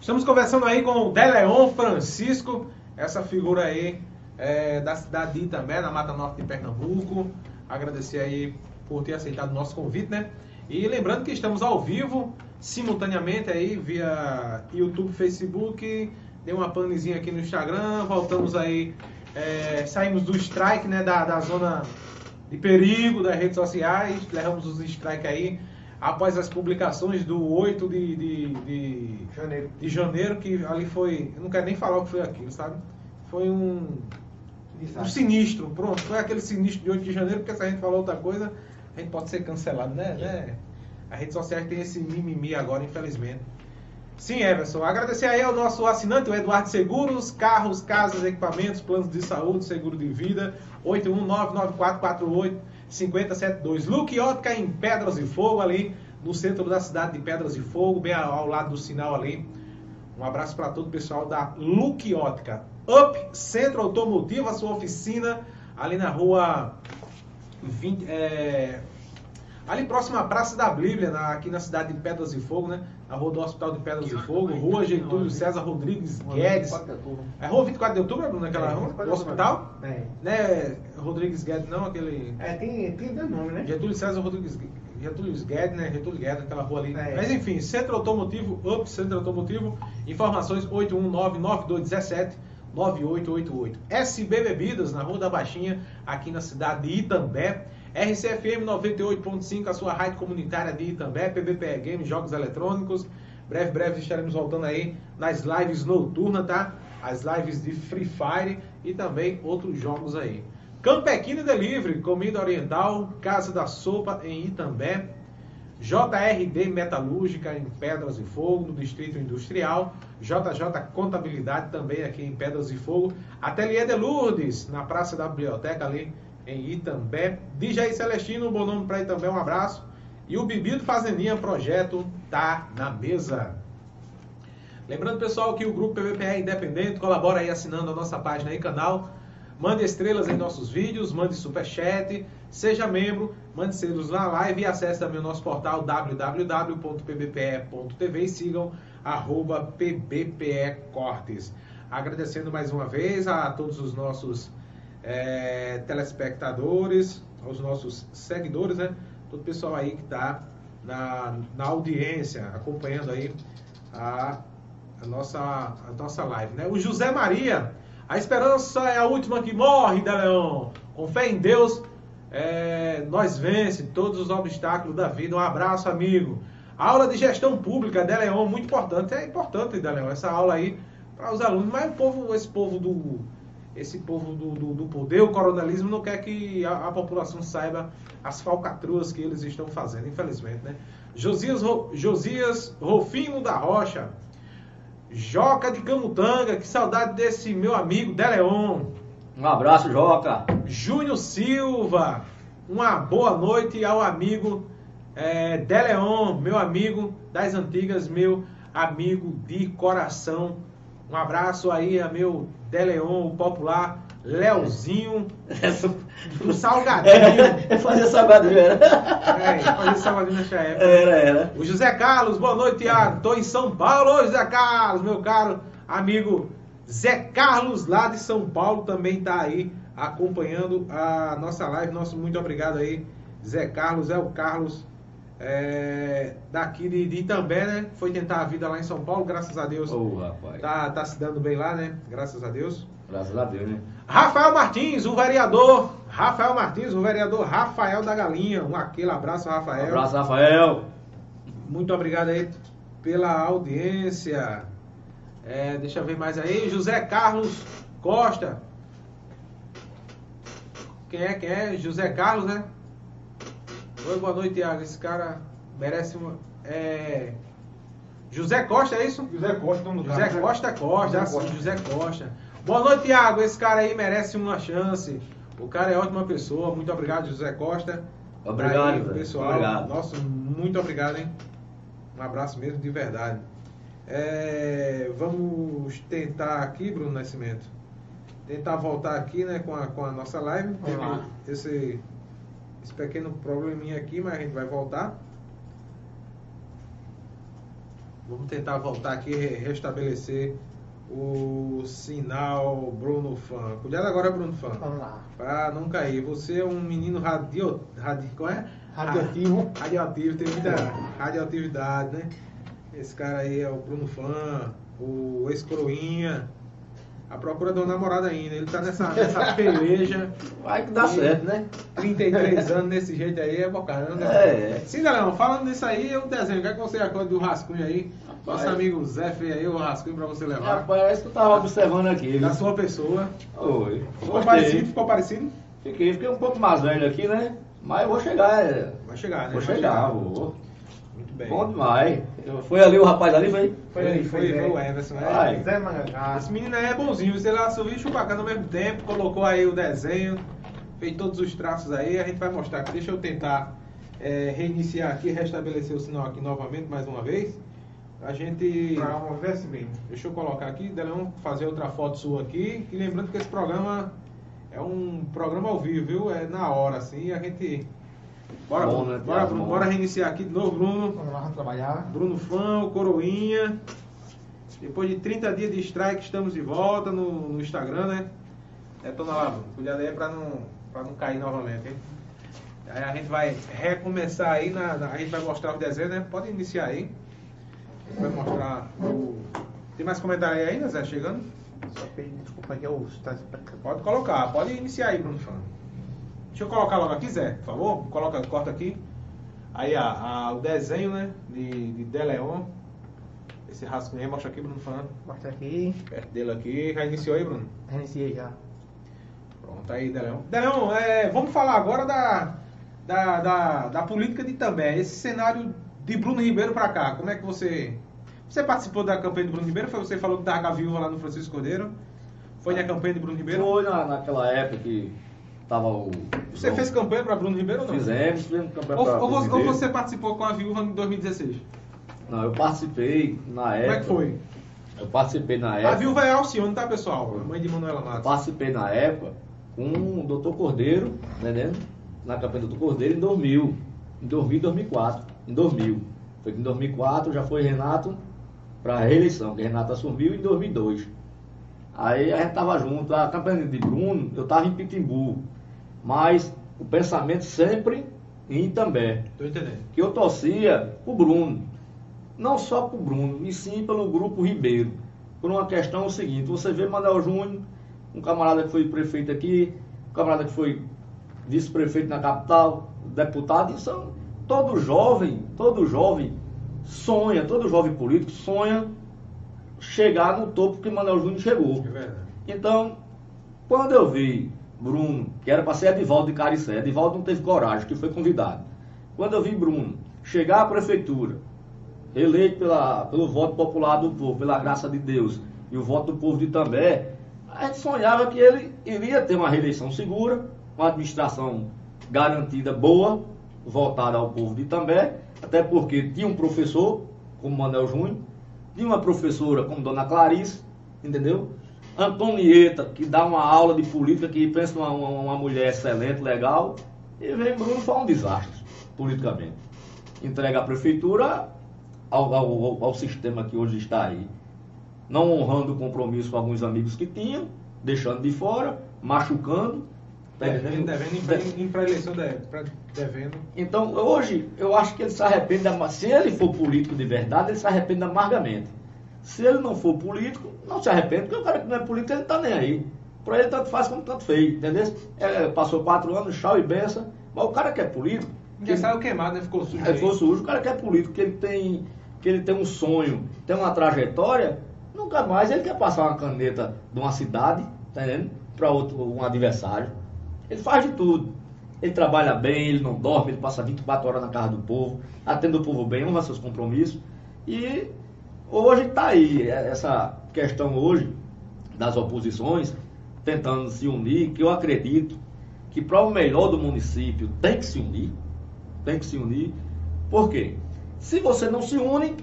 Estamos conversando aí com o Deleon Francisco, essa figura aí é, da cidade de Itambé, na Mata Norte de Pernambuco. Agradecer aí por ter aceitado o nosso convite, né? E lembrando que estamos ao vivo, simultaneamente aí, via YouTube, Facebook, deu uma panezinha aqui no Instagram, voltamos aí, é, saímos do strike, né, da, da zona de perigo das redes sociais, levamos os strike aí após as publicações do 8 de, de, de, Janeiro. de janeiro, que ali foi, eu não quero nem falar o que foi aquilo, sabe? Foi um, um sinistro, pronto, foi aquele sinistro de 8 de janeiro, porque se a gente falar outra coisa, a gente pode ser cancelado, né? né? As redes sociais têm esse mimimi agora, infelizmente. Sim, Everson. Agradecer aí ao nosso assinante, o Eduardo Seguros, carros, casas, equipamentos, planos de saúde, seguro de vida, 81994485072. Luque Ótica em Pedras e Fogo, ali no centro da cidade de Pedras e Fogo, bem ao lado do sinal ali. Um abraço para todo o pessoal da Luque Ótica. Up Centro Automotivo, a sua oficina, ali na rua 20, é, ali próximo à Praça da Bíblia, na- aqui na cidade de Pedras e Fogo, né? Na rua do Hospital de Pedras e Fogo, rua Getúlio César Rodrigues Guedes. É rua 24 de outubro, Bruno, naquela É, rua? 24 Do de hospital? É. Né, Rodrigues Guedes, não, aquele... É, tem, tem dois nomes, né? Getúlio César Rodrigues Getúlio Guedes, né? Getúlio Guedes, aquela rua ali. É. Mas enfim, Centro Automotivo, UP Centro Automotivo, informações 819-9217-9888. SB Bebidas, na Rua da Baixinha, aqui na cidade de Itambé. RCFM 98.5, a sua rádio comunitária de Itambé, PBPE Games, Jogos Eletrônicos. Breve, breve estaremos voltando aí nas lives noturnas, tá? As lives de Free Fire e também outros jogos aí. Campequino Delivery, comida oriental, Casa da Sopa em Itambé. JRD Metalúrgica em Pedras e Fogo, no Distrito Industrial. JJ Contabilidade também aqui em Pedras e Fogo. Ateliê de Lourdes, na Praça da Biblioteca ali em Itambé. DJ Celestino, um bom nome para Itambé, um abraço. E o Bebido Fazendinha Projeto tá na mesa. Lembrando, pessoal, que o Grupo PVPE é independente, colabora aí assinando a nossa página e canal. Mande estrelas em nossos vídeos, mande superchat, seja membro, mande selos na live e acesse também o nosso portal www.pbpe.tv e sigam arroba pbpecortes. Agradecendo mais uma vez a todos os nossos eh, telespectadores, aos nossos seguidores, né? Todo o pessoal aí que está na, na audiência, acompanhando aí a, a nossa, a nossa live, né? O José Maria, a esperança é a última que morre, Deleon. Com fé em Deus, é, nós vence todos os obstáculos da vida. Um abraço, amigo. Aula de gestão pública, Deleon, muito importante. É importante, Deleon, essa aula aí para os alunos. Mas o povo, esse povo do esse povo do, do, do poder, o coronelismo, não quer que a, a população saiba as falcatruas que eles estão fazendo, infelizmente, né? Josias, Ro- Josias Rofino da Rocha, Joca de Camutanga, que saudade desse meu amigo Deleon. Um abraço, Joca. Júnior Silva, uma boa noite ao amigo é, Deleon, meu amigo das antigas, meu amigo de coração. Um abraço aí a meu Deleon, o popular Leozinho do Salgadinho. É, fazer salgadinho, era. É, fazer salgadinho nessa época. Era, era. O José Carlos, boa noite, Tiago. Tô em São Paulo, Ô, José Carlos, meu caro amigo Zé Carlos, lá de São Paulo, também tá aí acompanhando a nossa live. Nosso muito obrigado aí, Zé Carlos, é o Carlos é, daqui de, de Itambé, né? Foi tentar a vida lá em São Paulo, graças a Deus. Ô, rapaz. Tá, tá se dando bem lá, né? Graças a Deus. Graças a Deus, né? Rafael Martins, o vereador. Rafael Martins, o vereador Rafael da Galinha. Um aquele abraço, Rafael. Um abraço, Rafael. Muito obrigado aí pela audiência. É, deixa eu ver mais aí. José Carlos Costa. Quem é? Quem é? José Carlos, né? Oi, boa noite, Thiago. Esse cara merece uma. É... José Costa, é isso? José Costa, nome do José cara. Costa Costa, José Costa. José Costa. Boa noite, Thiago. Esse cara aí merece uma chance. O cara é ótima pessoa. Muito obrigado, José Costa. Obrigado, Aí, pessoal. Obrigado. Nossa, muito obrigado, hein? Um abraço mesmo, de verdade. É, vamos tentar aqui, Bruno Nascimento. Tentar voltar aqui, né, com a, com a nossa live. Teve esse, esse pequeno probleminha aqui, mas a gente vai voltar. Vamos tentar voltar aqui e restabelecer o sinal Bruno Fã. Cuidado agora, Bruno Fã. Vamos lá. Pra não cair. Você é um menino radio... radio qual é? Radioativo. Ah, radioativo, tem muita radioatividade, né? Esse cara aí é o Bruno Fã, o ex-coroinha. A procura de uma namorada ainda. Ele tá nessa, nessa peleja. Vai que dá certo, né? 33 anos desse jeito aí é bocada, né? É. Sim, Leão, falando nisso aí, o desenho. O que, é que você acha do rascunho aí? Nosso Rapaz. amigo Zé fez aí o rascunho pra você levar. Rapaz, é isso que eu tava observando aqui. viu? Da sua pessoa. Oi. Ficou parecido? Ficou parecido? Fiquei, fiquei um pouco mais velho aqui, né? Mas eu vou chegar. é. Vai chegar, né? Vou Vai chegar, vou. Bem. Bom demais. Foi ali o rapaz ali, foi? Foi, Foi, foi, foi, foi o. Everson. Vai. É. Zé. Esse menino aí é bonzinho, você lá assovia e chupacana ao mesmo tempo, colocou aí o desenho, fez todos os traços aí, a gente vai mostrar aqui. Deixa eu tentar é, reiniciar aqui, restabelecer o sinal aqui novamente, mais uma vez. A gente. Programa Verse bem. Deixa eu colocar aqui, Deleon, fazer outra foto sua aqui. E lembrando que esse programa é um programa ao vivo, viu? É na hora, assim, a gente. Bora, Bom, Bruno, né, bora? Bruno, bora reiniciar aqui de novo, Bruno. Vamos lá, vamos trabalhar. Bruno Fã, o Coroinha. Depois de 30 dias de strike, estamos de volta no, no Instagram, né? Detona lá, Bruno. Cuidado aí pra não, pra não cair novamente, hein? Aí a gente vai recomeçar aí, na, na- a gente vai mostrar o desenho, né? Pode iniciar aí. A gente vai mostrar o... Tem mais comentário aí ainda, Zé? Chegando? Só pedir desculpa aqui, eu Pode colocar, pode iniciar aí, Bruno Fã. Deixa eu colocar logo aqui, Zé, por favor. Coloca, corta aqui. Aí a, a- o desenho, né? De, de Deleon. Esse rascunho aí, mostra aqui, Bruno Fã. Mostra aqui. Perto dele aqui. Já iniciou aí, Bruno? Reiniciei já. Pronto, aí, Deleon. Deleon, é, vamos falar agora da, da, da, da política de Itambé. Esse cenário de Bruno Ribeiro pra cá, como é que você... Você participou da campanha de Bruno Ribeiro? Foi você que falou que tava com a viúva lá no Francisco Cordeiro? Foi na campanha de Bruno Ribeiro? Foi na, naquela época que tava o. Você fez campanha pra Bruno Ribeiro ou não? Fizemos, fizemos campanha pra ou você, ou Ribeiro. você participou com a viúva em 2016? Não, eu participei na época. Como é que foi? Eu participei na A época. viúva é Alcione, tá, pessoal? Mãe de Manuela Matos. participei na época com o doutor Cordeiro, tá entendendo? Na campanha do doutor Cordeiro em 2000. Em 2000 e 2004. Em 2000. Foi que em 2004 já foi Renato para reeleição, que Renato assumiu em 2002. Aí a gente tava junto. A campanha de Bruno, eu tava em Pitimbu. Mas o pensamento sempre em Itambé. Tô entendendo. Que eu torcia pro Bruno. Não só pro Bruno, e sim pelo grupo Ribeiro. Por uma questão o seguinte, você vê Manuel Júnior, um camarada que foi prefeito aqui, um camarada que foi vice-prefeito na capital, deputado, e são todo jovem, todo jovem sonha, todo jovem político sonha chegar no topo que Manuel Júnior chegou. É. Então, quando eu vi Bruno, que era para ser Edivaldo de Caricé, Edivaldo não teve coragem, que foi convidado. Quando eu vi Bruno chegar à prefeitura, eleito pela, pelo voto popular do povo, pela graça de Deus, e o voto do povo de Itambé, a gente sonhava que ele iria ter uma reeleição segura, uma administração garantida boa, voltada ao povo de Itambé, até porque tinha um professor, como Manuel Júnior, tinha uma professora como Dona Clarice, entendeu? Antonieta, que dá uma aula de política, que pensa uma, uma, uma mulher excelente, legal, e vem Bruno foi um desastre, politicamente. Entrega a prefeitura ao, ao, ao sistema que hoje está aí. Não honrando o compromisso com alguns amigos que tinham, deixando de fora, machucando. Devendo, devendo em pré-eleição, devendo. Então, hoje, eu acho que ele se arrepende, se ele for político de verdade, ele se arrepende amargamente. Se ele não for político, não se arrepende, porque o cara que não é político, ele não tá nem aí. Para ele, tanto faz como tanto fez, entendeu? É, passou quatro anos, chau e benção, mas o cara que é político, Ninguém saiu queimado, né? Ficou sujo. é, for sujo, o cara que é político, que ele tem, que ele tem um sonho, tem uma trajetória, nunca mais ele quer passar uma caneta de uma cidade, tá entendendo? Para outro, um adversário. Ele faz de tudo. Ele trabalha bem, ele não dorme, ele passa 24 horas na casa do povo, atende o povo bem, honra seus compromissos. E hoje está aí, é- essa questão hoje das oposições, tentando se unir, que eu acredito que para o melhor do município tem que se unir, tem que se unir. Por quê? Se você não se une,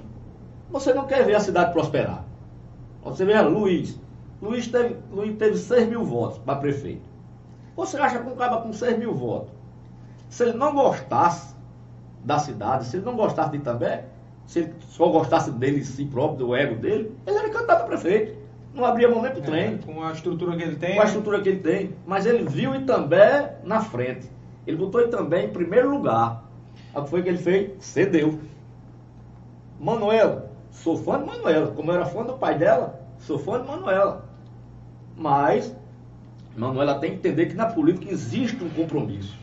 você não quer ver a cidade prosperar. Você vê Luiz. Luiz teve, Luiz teve 6 mil votos para prefeito. Você acha que um cara com 6 mil votos, se ele não gostasse da cidade, se ele não gostasse de Itambé, se ele só gostasse dele, de si próprio, do ego dele, ele era candidato a prefeito. Não abria mão nem pro trem É, com a estrutura que ele tem. com a estrutura que ele tem, mas ele viu Itambé na frente. Ele botou Itambé em primeiro lugar. O que foi que ele fez? Cedeu. Manuela, sou fã de Manuela. Como eu era fã do pai dela, sou fã de Manuela. Mas Manuela tem que entender que na política existe um compromisso.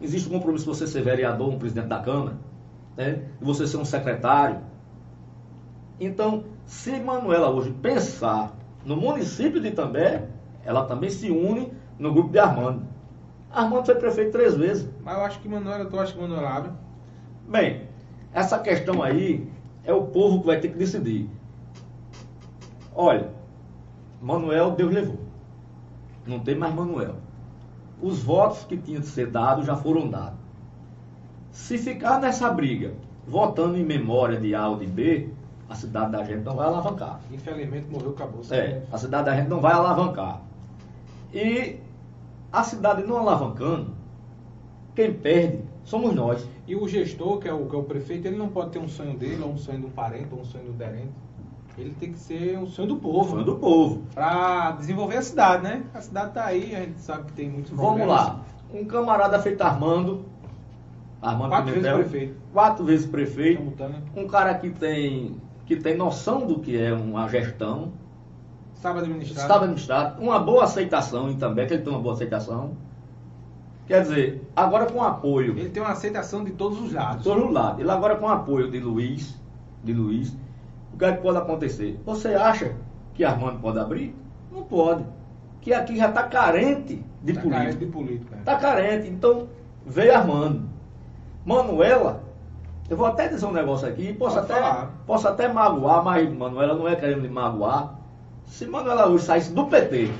Existe um compromisso de você ser vereador, um presidente da Câmara, né? de você ser um secretário. Então, se Manuela hoje pensar no município de Itambé, ela também se une no grupo de Armando. Armando foi prefeito três vezes. Mas eu acho que Manuela, tu acha que Manuela abre? Bem, essa questão aí é o povo que vai ter que decidir. Olha, Manuel Deus levou. Não tem mais Manuel. Os votos que tinham de ser dados já foram dados. Se ficar nessa briga, votando em memória de A ou de B, a cidade da gente não vai alavancar. Infelizmente morreu, acabou. É, a cidade da gente não vai alavancar. E a cidade não alavancando, quem perde somos nós. E o gestor, que é o, que é o prefeito, ele não pode ter um sonho dele, ou um sonho de um parente, ou um sonho do aderente. Ele tem que ser um sonho do povo. Fã do povo. Pra desenvolver a cidade, né? A cidade tá aí, a gente sabe que tem muitos Vamos problemas. lá. Um camarada feito Armando. Armando Quatro vezes Pimentel, prefeito. Quatro vezes prefeito. Camutanga. Um cara que tem, que tem noção do que é uma gestão. Estava administrado. Estava administrado. Uma boa aceitação em também, que ele tem uma boa aceitação. Quer dizer, agora com apoio Ele tem uma aceitação de todos os lados. todos os lados. Ele agora com apoio de Luiz, de Luiz, o que, é que pode acontecer? Você acha que Armando pode abrir? Não pode. Que aqui já está carente de Tá político. carente de política. né? Está carente. Então, veio Armando. Manuela, eu vou até dizer um negócio aqui, posso Pode até, falar. posso até magoar, mas Manuela não é querendo me magoar. Se Manuela hoje saísse do PT,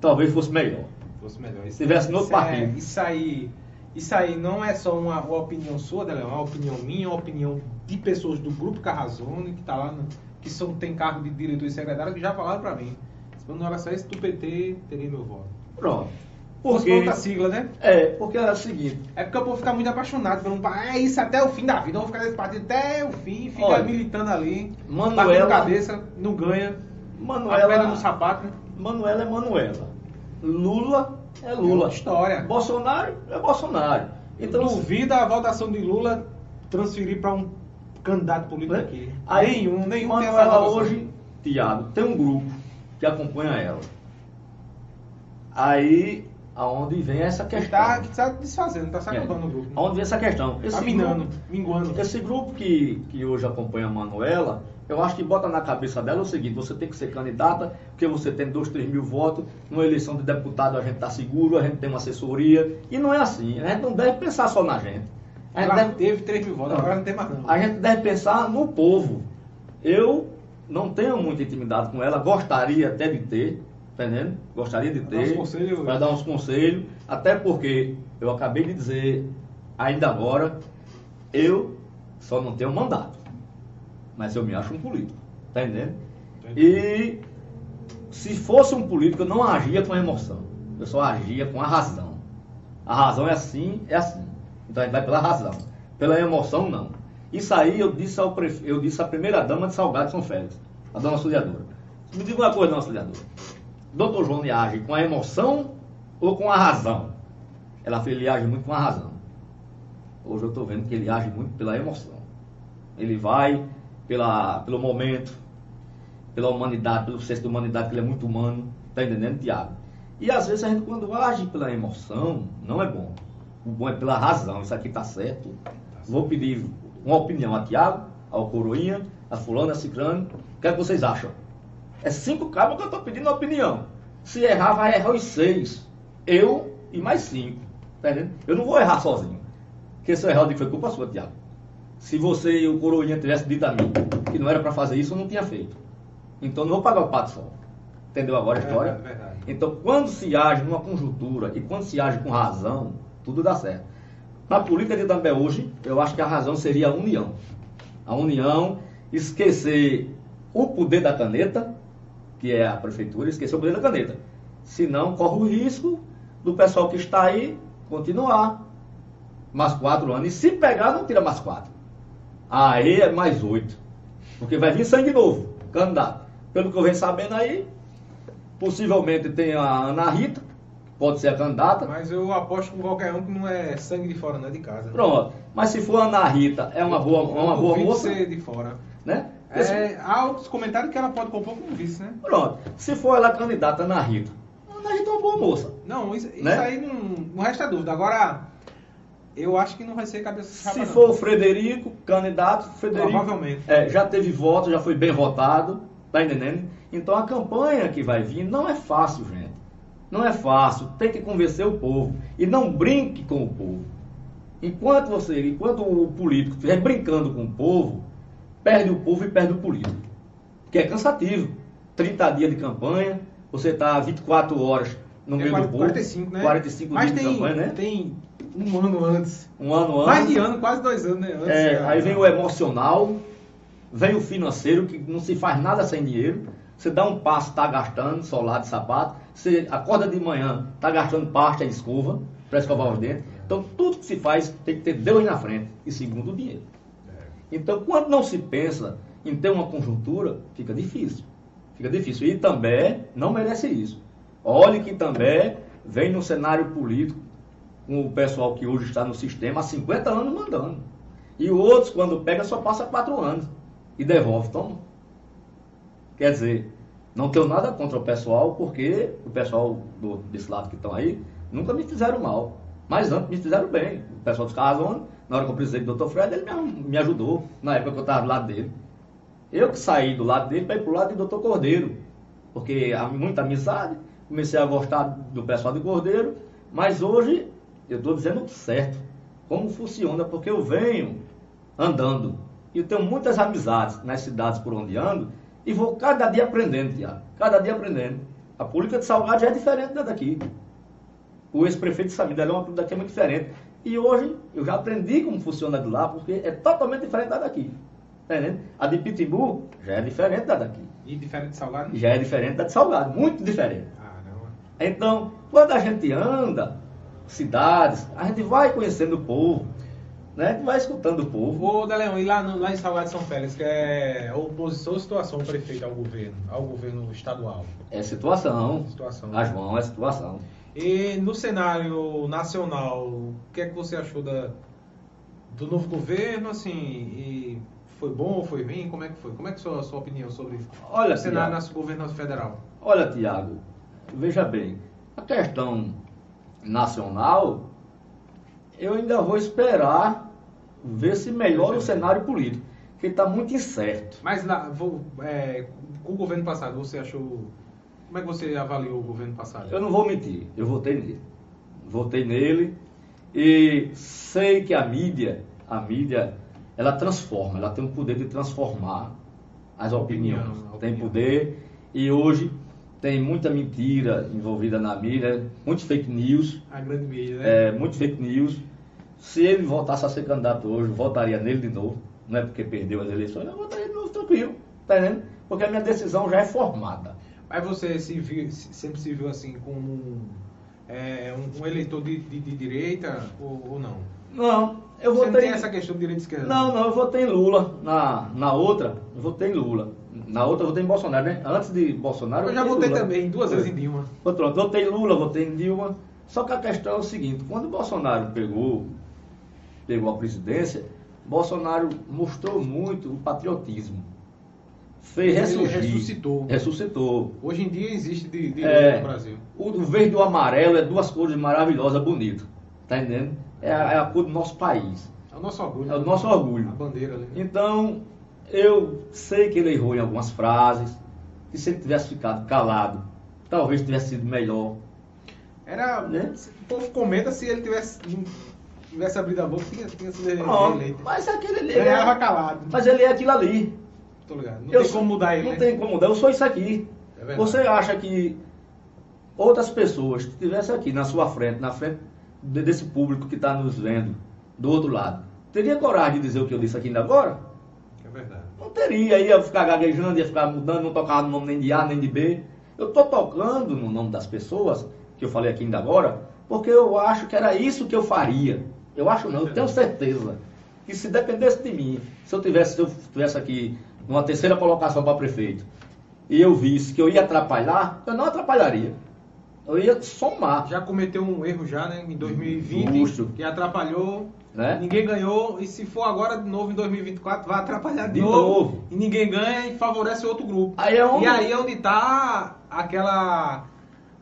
talvez fosse melhor. Fosse melhor. Isso, Tivesse no é- partido. isso aí, isso aí não é só uma, opinião sua, Dele, é uma opinião minha, uma opinião de pessoas do grupo Carrazone, que tá lá, no, que são, tem cargo de diretor e secretário, que já falaram pra mim. Se era saísse do PT, teria meu voto. Pronto. Porque, outra sigla, né? é, porque era o seguinte, É porque o povo fica muito apaixonado pelo um. É isso até o fim da vida. Eu vou ficar nesse partido até o fim, fica Olha, militando ali. Manuela- cabeça, não ganha. A pedra Manuela, no sapato, né? Manuela é Manuela. Lula é É Lula. outra história. Bolsonaro é Bolsonaro. Então, Então, duvida a votação de Lula transferir para um candidato político Né? aqui. Aí, nenhum, nenhum Manuela hoje, Tiago, tem um grupo que acompanha ela. Aí, aonde vem essa Que questão? tá, que tá desfazendo, tá se É. o grupo. né? Aonde vem essa questão? Tá Esse minando, grupo, minguando. esse grupo que, que hoje acompanha a Manuela, eu acho que bota na cabeça dela o seguinte, você tem que ser candidata, porque você tem 2, 3 mil votos, numa eleição de deputado a gente está seguro, a gente tem uma assessoria, e não é assim, a gente não deve pensar só na gente. A gente deve teve 3 mil votos, Não. agora não tem mais não. a gente deve pensar no povo. Eu não tenho muita intimidade com ela, gostaria até de ter, entendendo? Gostaria de ter, para dar uns conselhos, até porque eu acabei de dizer ainda agora, eu só não tenho mandato, mas eu me acho um político, tá entendendo? E se fosse um político, eu não agia com emoção, eu só agia com a razão. A razão é assim, é assim. Então a gente vai pela razão. Pela emoção, não. Isso aí eu disse, ao prefe... eu disse à primeira dama de Salgado de São Félix, a dona auxiliadora. Me diga uma coisa, dona auxiliadora. Doutor João age com a emoção ou com a razão? Ela fez, ele age muito com a razão. Hoje eu estou vendo que ele age muito pela emoção. Ele vai pela, pelo momento, pela humanidade, pelo senso de humanidade, que ele é muito humano. Está entendendo, Tiago? E às vezes a gente, quando age pela emoção, não é bom. O bom é pela razão. Isso aqui está certo. Vou pedir uma opinião a Tiago, ao Coroinha, a Fulano, a Cicrano. O que é que vocês acham? É cinco cabos que eu estou pedindo opinião. Se errar, vai errar os seis. Eu e mais cinco. Tá entendendo? Eu não vou errar sozinho. Porque se eu errar, eu digo foi culpa sua, Tiago. Se você e o Coroinha tivessem dito a mim que não era para fazer isso, eu não tinha feito. Então não vou pagar o pato só. Entendeu agora a história? É verdade. Então, quando se age numa conjuntura e quando se age com razão, tudo dá certo. Na política de També hoje, eu acho que a razão seria a união. A união, esquecer o poder da caneta, que é a prefeitura, esquecer o poder da caneta. Senão, corre o risco do pessoal que está aí continuar mais quatro anos. E se pegar, não tira mais quatro. Aí é mais oito. Porque vai vir sangue novo, candidato. Pelo que eu venho sabendo aí, possivelmente tem a Ana Rita, pode ser a candidata. Mas eu aposto com qualquer um que não é sangue de fora, não é de casa. Pronto. Mas se for a Ana Rita, é uma boa, é uma boa moça, ser de fora. né? É, há outros comentários que ela pode compor como vice, né? Pronto. Se for ela candidata Ana Rita, a Rita é uma boa moça. Não, isso, isso Né? aí não, não resta dúvida. Agora, eu acho que não vai ser cabeça de chapa, Se não. for o Frederico, candidato, Frederico Provavelmente. é, já teve voto, já foi bem votado, tá entendendo? Então a campanha que vai vir não é fácil, gente. Não é fácil, tem que convencer o povo. E não brinque com o povo. Enquanto você, enquanto o político estiver brincando com o povo, perde o povo e perde o político. Porque é cansativo. 30 dias de campanha, você está 24 horas no É meio do 40, povo. 45, né? 45 Mas dias tem, de campanha, né? tem um ano antes. Um ano antes. Mais de ano, quase dois anos, né? Antes, É, aí vem o emocional, vem o financeiro, que não se faz nada sem dinheiro. Você dá um passo, está gastando, solado de sapato. Você acorda de manhã, está gastando pasta e escova para escovar os dentes. Então, tudo que se faz tem que ter Deus na frente e segundo o dinheiro. Então, quando não se pensa em ter uma conjuntura, fica difícil. Fica difícil. E também não merece isso. Olhe que também vem no cenário político com o pessoal que hoje está no sistema há 50 anos mandando. E outros, quando pega, só passa 4 anos e devolve. Toma. Quer dizer, não tenho nada contra o pessoal, porque o pessoal do, desse lado que estão aí nunca me fizeram mal. Mas antes me fizeram bem. O pessoal dos Carrazones, na hora que eu precisei do Dr. Fred, ele me, me ajudou, na época que eu estava do lado dele. Eu que saí do lado dele para ir para o lado do Dr. Cordeiro. Porque há muita amizade, comecei a gostar do pessoal de Cordeiro, mas hoje eu estou dizendo certo, como funciona, porque eu venho andando e tenho muitas amizades nas cidades por onde ando e vou cada dia aprendendo, Tiago, cada dia aprendendo. A política de Salgado já é diferente da daqui. O ex-prefeito de Samida é uma política daqui é muito diferente. E hoje eu já aprendi como funciona de lá, porque é totalmente diferente da daqui. Tá entendendo? A de Pitimbu já é diferente da daqui. E diferente de salgado? Já é diferente da de Salgado, muito diferente. Ah, não. Então, quando a gente anda, cidades, a gente vai conhecendo o povo, né? A gente vai escutando o povo. Ô, Deleão, e lá, no, lá em Salgado de São Félix, que é oposição ou situação prefeito ao governo, ao governo estadual? É situação. Situação. A João é situação. E no cenário nacional, o que é que você achou da, do novo governo, assim, e foi bom, foi ruim, como é que foi? Como é que foi a sua opinião sobre Olha, o cenário nosso governo federal? Olha, Tiago, veja bem, a questão nacional, eu ainda vou esperar ver se melhora o cenário político, que está muito incerto. Mas lá, vou, é, com o governo passado, você achou... Como é que você avaliou o governo passado? Eu não vou mentir, eu votei nele. Votei nele e sei que a mídia, a mídia, ela transforma, ela tem o poder de transformar as opiniões. Opinião, Tem opinião. poder e hoje tem muita mentira envolvida na mídia, muitos fake news, A grande mídia, né? é, muito fake news. Se ele voltasse a ser candidato hoje, eu votaria nele de novo. Não é porque perdeu as eleições, eu votaria de novo tranquilo, tá entendendo? Porque a minha decisão já é formada. Mas você se viu- se- sempre se viu assim como um, é, um- um eleitor de, de- de direita ou, ou não? Não, eu você não votei. tem essa questão de direita e esquerda? Não, não, eu votei em Lula. Na, na outra, eu votei em Lula. Na outra, eu votei em Bolsonaro, né? Antes de Bolsonaro. Eu já em votei Lula. também, duas Foi. vezes em Dilma. Pronto, votei em Lula, votei em Dilma. Só que a questão é o seguinte: quando o Bolsonaro pegou, pegou a presidência, Bolsonaro mostrou muito o patriotismo. Fez ressurgir. ressuscitou. Ressuscitou. Hoje em dia existe de, direita É, no Brasil. o, o verde e o amarelo é duas cores maravilhosas, bonitas. Tá entendendo? É a, é a cor do nosso país. É o nosso orgulho. É o nosso orgulho. A bandeira ali. Então, eu sei que ele errou em algumas frases, que se ele tivesse ficado calado, talvez tivesse sido melhor. Era. Né? O povo comenta se ele tivesse, tivesse abrido a boca, tinha, tinha sido eleito. mas aquele ele Ganhava é, calado. mas ele é aquilo ali. Tô ligado. Não Eu tem sou- como mudar ele. Não né? tem como mudar, eu sou isso aqui. É. Você acha que outras pessoas que estivessem aqui na sua frente, na frente de- desse público que está nos vendo, do outro lado, teria coragem de dizer o que eu disse aqui ainda agora? É verdade. Não teria, ia ficar gaguejando, ia ficar mudando, não tocava no nome nem de A nem de B. Eu estou tocando no nome das pessoas, que eu falei aqui ainda agora, porque eu acho que era isso que eu faria. Eu acho não, eu tenho certeza que se dependesse de mim, se eu tivesse, se eu tivesse aqui numa terceira colocação para prefeito, e eu visse que eu ia atrapalhar, eu não atrapalharia. Eu ia somar. Já cometeu um erro já, né? Em 2020, Justo. que atrapalhou. Né? Ninguém ganhou. E se for agora de novo em 2024, vai atrapalhar de, De novo. novo. E ninguém ganha e favorece outro grupo. Aí é onde- E aí é onde tá aquela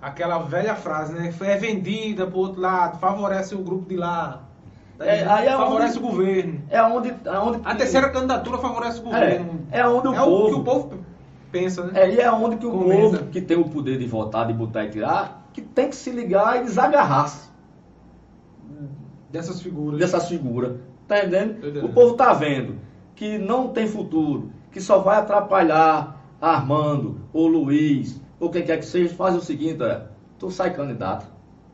aquela velha frase, né? É vendida pro outro lado, favorece o grupo de lá. Tá É, aí é favorece onde- o governo. É onde, é onde A terceira candidatura favorece o governo. É, é onde o é o povo- que o povo pensa, né? É, e é onde que o povo que tem o poder de votar, de botar e tirar, que tem que se ligar e desagarrar-se Dessas figuras. dessas figuras. Tá entendendo? Tô entendendo. O povo tá vendo que não tem futuro, que só vai atrapalhar Armando, ou Luiz, ou quem quer que seja, faz o seguinte, é, tu sai candidato,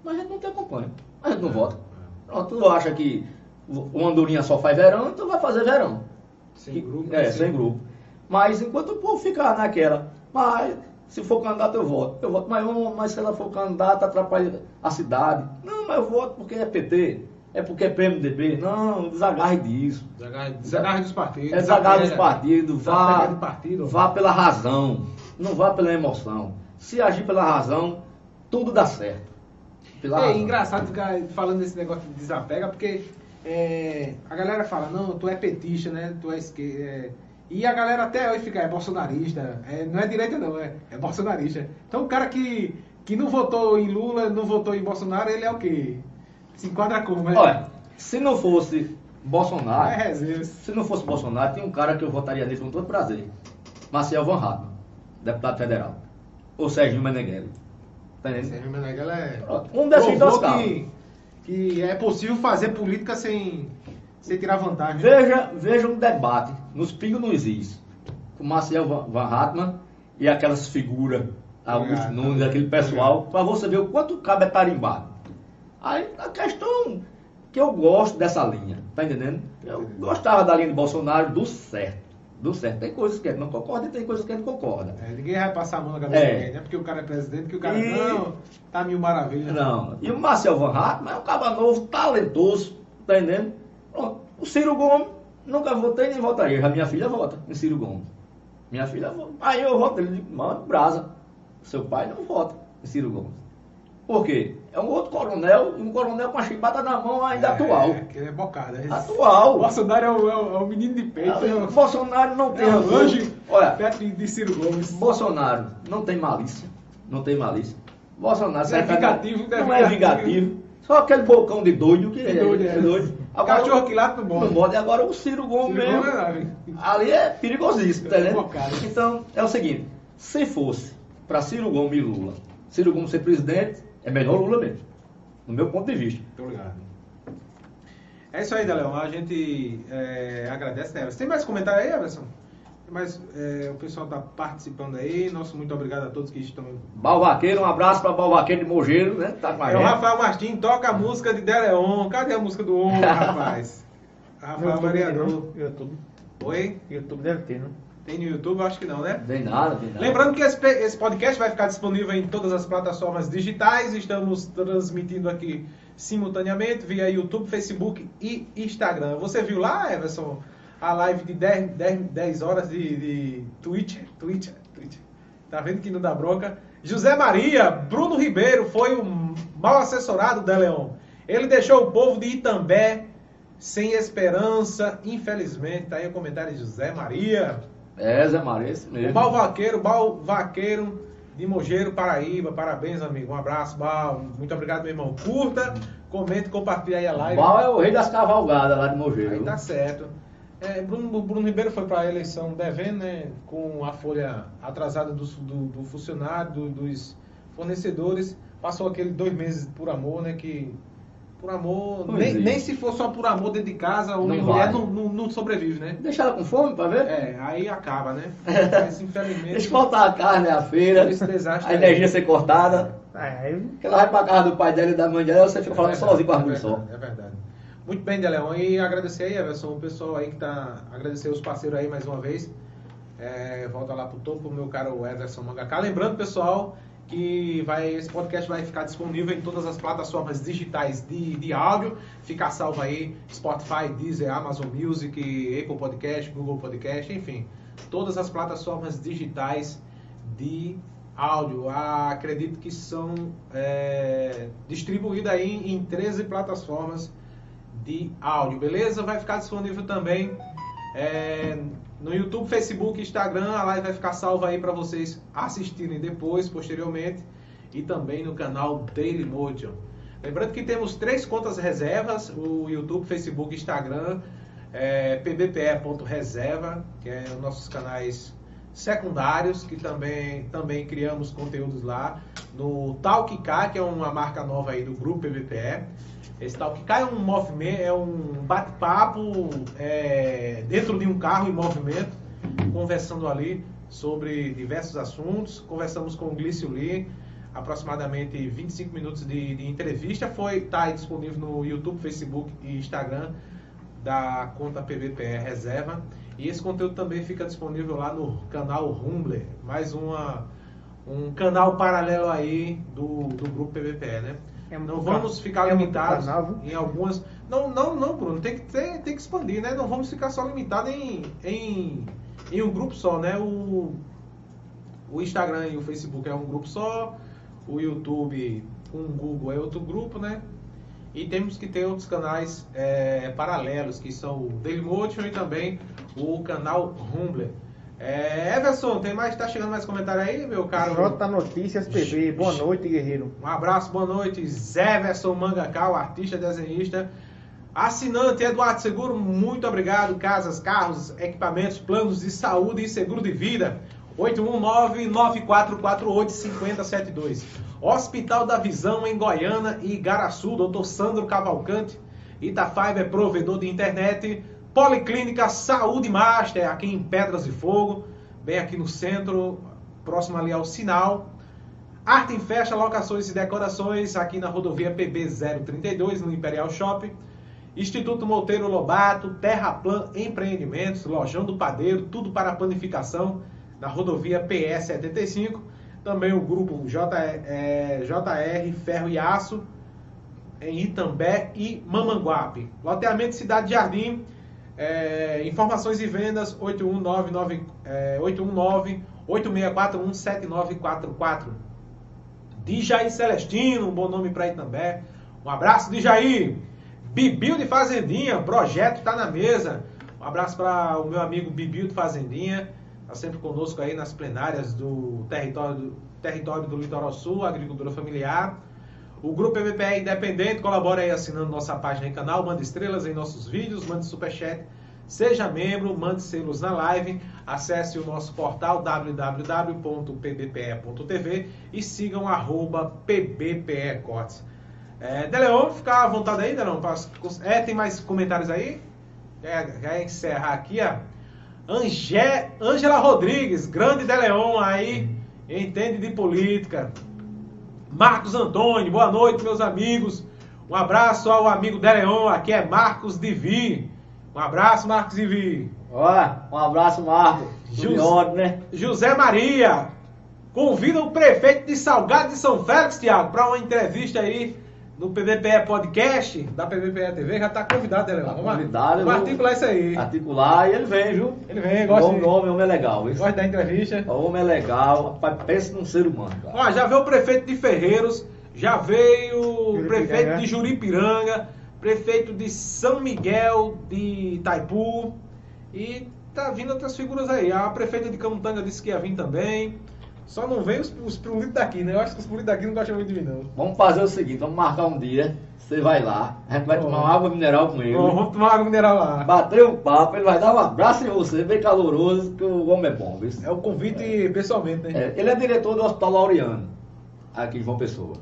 mas a gente não te acompanha, a gente não É, vota. Pronto, tu acha que o Andorinha só faz verão, então vai fazer verão. Sem grupo. É, né? sem grupo. Mas enquanto o povo ficar naquela, mas se for candidato eu voto. Eu voto, mas, mas se ela for candidata, atrapalha a cidade. Não, mas eu voto porque é PT, é porque é PMDB. Não, desagarre disso. Desagarre, desagarre dos partidos. É desagarre dos partidos, vá, de partido. vá pela razão, não vá pela emoção. Se agir pela razão, tudo dá certo. Pela É engraçado ficar falando desse negócio de desapega, porque é, a galera fala, não, tu é petista, né? Tu é esquerda. e a galera até hoje fica, é bolsonarista. É, não é direita não, é, é bolsonarista. Então o cara que, que não votou em Lula, não votou em Bolsonaro, ele é o quê? Se enquadra como? né? Olha, se não fosse Bolsonaro, é. Se não fosse Bolsonaro, tem um cara que eu votaria nele com todo prazer. Marcel Van Hatten, deputado federal. Ou Serginho Meneghelli. Tá entendendo? Sérgio Meneghel é... Pronto, Um provou causas. que, que é possível fazer política sem, sem tirar vantagem. Veja, veja um debate nos Pingos nos Is. Com Marcel Van Hatten e aquelas figuras, Augusto Obrigado. Nunes, aquele pessoal, para você ver o quanto cabe é tarimbado. Aí a questão que eu gosto dessa linha, tá entendendo? Eu gostava da linha de Bolsonaro do certo. Do certo. Tem coisas que gente não concorda e tem coisas que gente concorda. É, ninguém vai passar a mão na cabeça É. de ninguém, né? Porque o cara é presidente, que o cara, E- não, tá mil maravilhas. Não. E o Marcel Van Hatten é um cara novo, talentoso, tá entendendo? Pronto. O Ciro Gomes, nunca votei nem votaria. A minha filha vota em Ciro Gomes. Minha filha vota. Aí eu voto, ele diz, mano, brasa. Seu pai não vota em Ciro Gomes. Por quê? É um outro coronel, um coronel com a chibata na mão ainda É, atual. que ele é bocado. é. Atual. O Bolsonaro é o, é o- é o menino de peito. é O Bolsonaro não tem é rancor. anjo Olha, perto de, Ciro Gomes. Bolsonaro não tem malícia. Não tem malícia. Bolsonaro Não é vingativo, não é não é vingativo. Só aquele bocão de doido que Que doido, é. Cachorro que late no bode. Não bode. Agora o Ciro Gomes Ciro mesmo. Gomes é. Ali é perigosíssimo, tá É bocado. Então, é o seguinte: se fosse para Ciro Gomes e Lula, Ciro Gomes ser presidente, é melhor Lula mesmo. No meu ponto de vista. Tô ligado. É isso aí, Daleão. A gente é, agradece, né? Você tem mais comentário aí, Everson? Mas é, o pessoal está participando aí. Nosso muito obrigado a todos que estão. Balvaqueiro, um abraço para Balvaqueiro de Mogeiro, né? Tá com a É o gente. Rafael Martins, toca a música de Deleon. Cadê a música do homem, rapaz? Rafael Variador. não? YouTube. Oi? YouTube deve ter, não? Tem no YouTube? Acho que não, né? Vem nada, vem nada. Lembrando que esse, esse podcast vai ficar disponível em todas as plataformas digitais. Estamos transmitindo aqui simultaneamente via YouTube, Facebook e Instagram. Você viu lá, Everson, a live de 10, 10, 10 horas de, de Twitch? Twitch, Twitch. Tá vendo que não dá bronca? José Maria, Bruno Ribeiro foi o mal assessorado da Leão. Ele deixou o povo de Itambé sem esperança, infelizmente. Tá aí o comentário de José Maria. É, Zé Maria, esse O mesmo. Bal Vaqueiro, Bal Vaqueiro de Mogeiro, Paraíba. Parabéns, amigo. Um abraço, Bal. Muito obrigado, meu irmão. Curta, comente, compartilhe aí a live. Bal é o rei das cavalgadas lá de Mogeiro. Aí tá certo. É, Bruno, Bruno Ribeiro foi para a eleição devendo, né? Com a folha atrasada do, do, do funcionário, do- dos fornecedores. Passou aquele dois meses por amor, né? Que por amor, Pois nem, é. nem se for só por amor dentro de casa, o Não mulher não, não, não sobrevive, né? Deixa ela com fome pra ver? É, aí acaba, né? Mas infelizmente. Deixa faltar a carne, a feira, Esse desastre a aí. energia ser cortada. É, aí Porque ela vai pra casa do pai dela e da mãe dela, você fica falando É verdade, sozinho com é duas só. É verdade. Muito bem, Deleon. E agradecer aí, Everson, o pessoal aí que tá. Agradecer os parceiros aí mais uma vez. É, volta lá pro topo, meu caro Everson Mangaká. Lembrando, pessoal, que vai, esse podcast vai ficar disponível em todas as plataformas digitais de, de áudio. Fica salvo aí, Spotify, Deezer, Amazon Music, Apple Podcast, Google Podcast, enfim. Todas as plataformas digitais de áudio. Ah, acredito que são é, distribuídas aí em 13 plataformas de áudio, beleza? Vai ficar disponível também é, no YouTube, Facebook, Instagram. A live vai ficar salva aí para vocês assistirem depois, posteriormente, e também no canal Daily Motion. Lembrando que temos três contas reservas: o YouTube, Facebook, Instagram, é, pbpe.reserva, que é os nossos canais secundários, que também, também criamos conteúdos lá. No Talkk, que é uma marca nova aí do grupo PBPE. Esse Talkk é um movimento, é um bate-papo é, dentro de um carro em movimento, conversando ali sobre diversos assuntos. Conversamos com o Glício Lee, aproximadamente 25 minutos de, de entrevista. Foi tá disponível no YouTube, Facebook e Instagram da conta PVPE Reserva. E esse conteúdo também fica disponível lá no canal Rumbler, mais uma, um canal paralelo aí do, do grupo PVPE, né? É não vamos ficar é limitados em algumas. Não, não, não, Bruno, tem que, ter, tem que expandir, né? Não vamos ficar só limitados em, em, em um grupo só, né? O, o Instagram e o Facebook é um grupo só, o YouTube com o Google é outro grupo, né? E temos que ter outros canais é, paralelos, que são o Dailymotion e também o canal Rumbler. É, Everson, tem mais, tá chegando mais comentário aí, meu caro? J Notícias TV. Boa noite, guerreiro. Um abraço, boa noite, Zé Verson Mangacal, artista desenhista. Assinante Eduardo Seguro, muito obrigado. Casas, carros, equipamentos, planos de saúde e seguro de vida. 819-9448-5072. Hospital da Visão em Goiânia e Igaraçu, Dr. Sandro Cavalcante. Itafaiba é provedor de internet. Policlínica Saúde Master, aqui em Pedras de Fogo, bem aqui no centro, próximo ali ao sinal. Arte em Festa, locações e decorações, aqui na rodovia PB 032, no Imperial Shopping. Instituto Monteiro Lobato, Terraplan Empreendimentos, Lojão do Padeiro, tudo para panificação, na rodovia PS 75. Também o grupo JR Ferro e Aço, em Itambé e Mamanguape. Loteamento Cidade de Jardim, eh, informações e vendas 819 eh, 819 8641 7944. Dijaí Celestino, um bom nome para Itambé. Um abraço, Dijaí. Bibil de Fazendinha, projeto tá na mesa. Um abraço para o meu amigo Bibil de Fazendinha, tá sempre conosco aí nas plenárias do território do, território do Litoral Sul, Agricultura Familiar. O Grupo PVPE Independente colabora aí assinando nossa página e canal, manda estrelas em nossos vídeos, mande superchat, seja membro, mande selos na live, acesse o nosso portal www.pbpe.tv e sigam arroba pbpecortes. É, Deleon, fica à vontade aí, Deleon. É, tem mais comentários aí? Quer, quer encerrar aqui, ó. Angé, Ângela Rodrigues, grande de Leon aí, entende de política. Marcos Antônio, boa noite, meus amigos. Um abraço ao amigo de Leon, aqui é Marcos Divi. Um abraço, Marcos Divi. Olha, um abraço, Marco. Jus- Jus... né? José Maria, convida o prefeito de Salgado de São Félix, Tiago, para uma entrevista aí no PBPE Podcast, da PBPE TV. Já está convidado, né, Leon? Tá Vamos, convidado, vamos articular isso aí. Articular e ele vem, viu? Ele vem, gosta O de- nome, o homem é legal. Isso. Gosta da entrevista. O homem é legal. Rapaz, pensa num ser humano, cara. Ó, já veio o prefeito de Ferreiros, já veio o prefeito de Juripiranga, prefeito de São Miguel de Itaipu e tá vindo outras figuras aí. A prefeita de Camutanga disse que ia vir também. Só não veio os, os políticos daqui, né? Eu acho que os políticos daqui não gostam muito de mim, não. Vamos fazer o seguinte, vamos marcar um dia. Você vai lá, a gente vai Ó. tomar uma água mineral com ele. Bom, vamos tomar água mineral lá. Bater um papo, ele vai dar um abraço em você, bem caloroso, que o homem é bom, viu? É o convite pessoalmente, né? É, ele é diretor do Hospital Laureano, aqui em João Pessoa.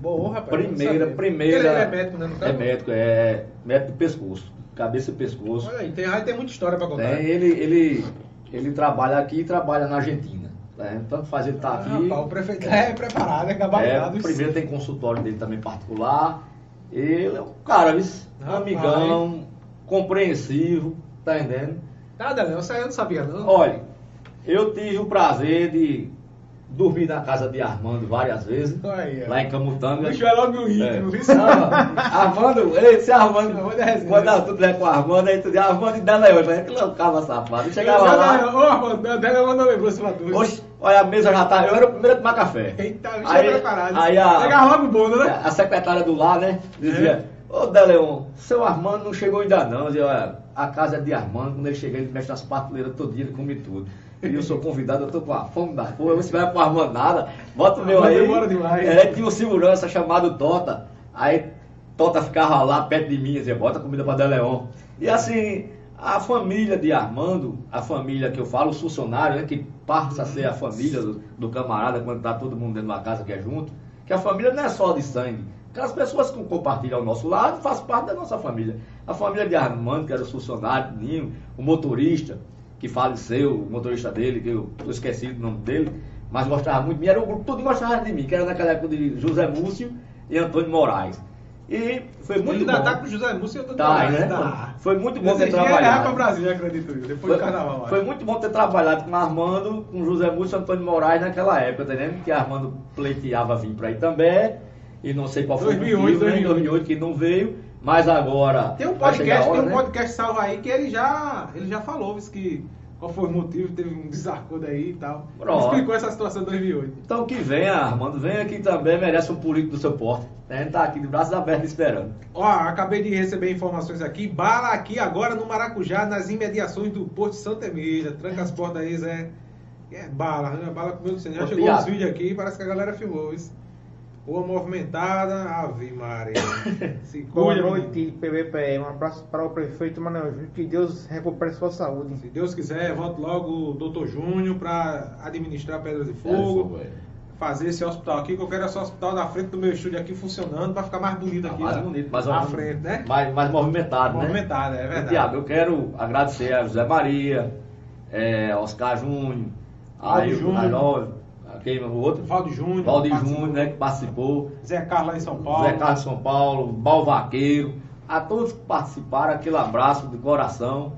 Bom, rapaz. Primeira, primeira. Ele, é médico, né? É médico, é médico de pescoço, cabeça e pescoço. Olha aí, tem, aí tem muita história pra contar. Tem, ele, ele, ele trabalha aqui e trabalha na Argentina. Né? Tanto faz ele estar Ah, aqui. rapaz, o prefeito é preparado, é É, gabaritado. primeiro tem consultório dele também particular. Ele é um cara? Um Rapaz. amigão, compreensivo, tá entendendo? Nada, isso aí eu não sabia, não. Olha, eu tive o prazer de dormir na casa de Armando várias vezes, lá em Camutanga. Bicho é logo no É. íntimo, viu? Não, Armando, esse Armando, Armando é quando eu tudo é com Armando, aí tu diz, Armando e Deleon, né? que loucava safado. Eu chegava Eu- lá, Ô, Armando, o dela mandou lembrança pra tu. oxe, olha a mesa já tá, eu era o primeiro a tomar café. Eita, bicho Aí- é preparado. aí a- logo o bolo, né? A secretária do lar, né? Dizia, ô Deleon, seu Armando não chegou ainda não. Eu dizia, olha, a casa é de Armando, quando ele chega, ele mexe nas prateleiras todo dia, ele come tudo. E eu sou convidado, eu tô com a fome da porra, você vai pro Armando nada, bota o meu aí. demora demais. É, tinha um segurança chamado Tota. Aí Tota ficava lá perto de mim e dizia, bota comida pra Deleon. E assim, a família de Armando, a família que eu falo, os funcionários, né, que passa a ser a família do, do camarada quando tá todo mundo dentro de uma casa que é junto, que a família não é só de sangue. Aquelas pessoas que compartilham ao nosso lado faz parte da nossa família. A família de Armando, que era funcionário, Ninho, o motorista, que faleceu, o motorista dele, que eu tô esquecido o nome dele, mas gostava muito de mim, era o grupo todo gostava de mim, que era naquela época de José Múcio e Antônio Moraes. E foi muito ainda bom. tá com o José Múcio e eu tô Tá, né? Tá. Foi muito bom ter trabalhado. para Brasil, acredito eu, depois Foi, do carnaval. foi muito bom ter trabalhado com Armando, com José Múcio e Antônio Moraes naquela época, tá entendendo? Que Armando pleiteava vir para Itambé, e não sei qual foi 2008, o motivo, né? em 2008 2008 que não veio, mas agora Tem um podcast, hora, tem um né? podcast salvo aí que ele já, ele já falou, disse que qual foi o motivo, teve um desacordo aí e tal. Pronto. explicou essa situação em 2008. Então que venha, Armando, venha aqui também, merece um político do seu porte. A gente tá aqui de braços abertos esperando. Ó, acabei de receber informações aqui. Bala aqui agora no Maracujá, nas imediações do Porto de Santa Emília. Tranca as portas aí, Zé. É bala, né? Bala com meu Já Ô, chegou Thiago. os vídeos aqui, parece que a galera filmou isso. Rua movimentada, Ave Maria. Se Boa noite, PBPE. Um abraço para o prefeito Manuel Júnior. Que Deus recupere sua saúde. Se Deus quiser, volte logo o Dr. Júnior para administrar Pedra de Fogo. Fazer esse hospital aqui, que eu quero esse hospital na frente do meu estúdio aqui funcionando para ficar mais bonito aqui. mais ó. bonito, mais, à frente, né? mais, mais movimentado, né? Movimentado, é verdade. Tiago, eu quero agradecer a José Maria, é, Oscar Júnior, o Júnior. Quem, o outro? Valdo Júnior. Participou. Júnior, né, que participou. Zé Carlos lá em São Paulo. Zé Carlos São Paulo, Balvaqueiro, a todos que participaram, aquele abraço de coração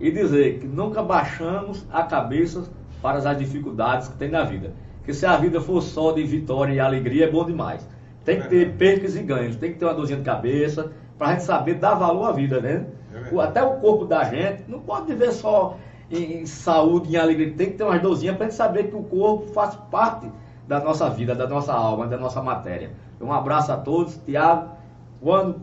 e dizer que nunca baixamos a cabeça para as dificuldades que tem na vida. Porque se a vida for só de vitória e alegria, é bom demais. Tem que ter Verdade. percas e ganhos, tem que ter uma dorzinha de cabeça para a gente saber dar valor à vida, né? É Até o corpo da gente não pode viver só em, saúde, em alegria. Tem que ter umas dorzinhas para a gente saber que o corpo faz parte da nossa vida, da nossa alma, da nossa matéria. Um abraço a todos. Tiago, quando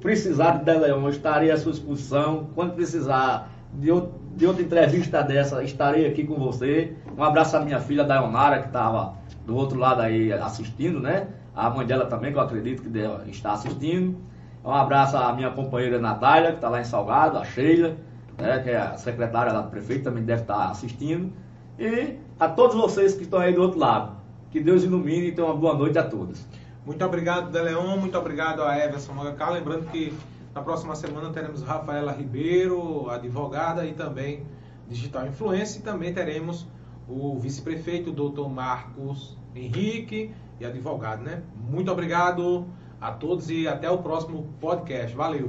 precisar de Deleon, estarei à sua disposição. Quando precisar de, ou- de outra entrevista dessa, estarei aqui com você. Um abraço à minha filha Dayonara, que estava do outro lado aí assistindo, né? A mãe dela também, que eu acredito que estar assistindo. Um abraço à minha companheira Natália, que está lá em Salgado, a Sheila, né, que é a secretária lá do prefeito, também deve estar assistindo. E a todos vocês que estão aí do outro lado. Que Deus ilumine e tenha uma boa noite a todos. Muito obrigado, Deleon. Muito obrigado a Everson Magacal. Lembrando que na próxima semana teremos Rafaela Ribeiro, advogada, e também Digital Influência e também teremos o vice-prefeito, doutor Marcos Henrique e advogado, né? Muito obrigado a todos e até o próximo podcast. Valeu!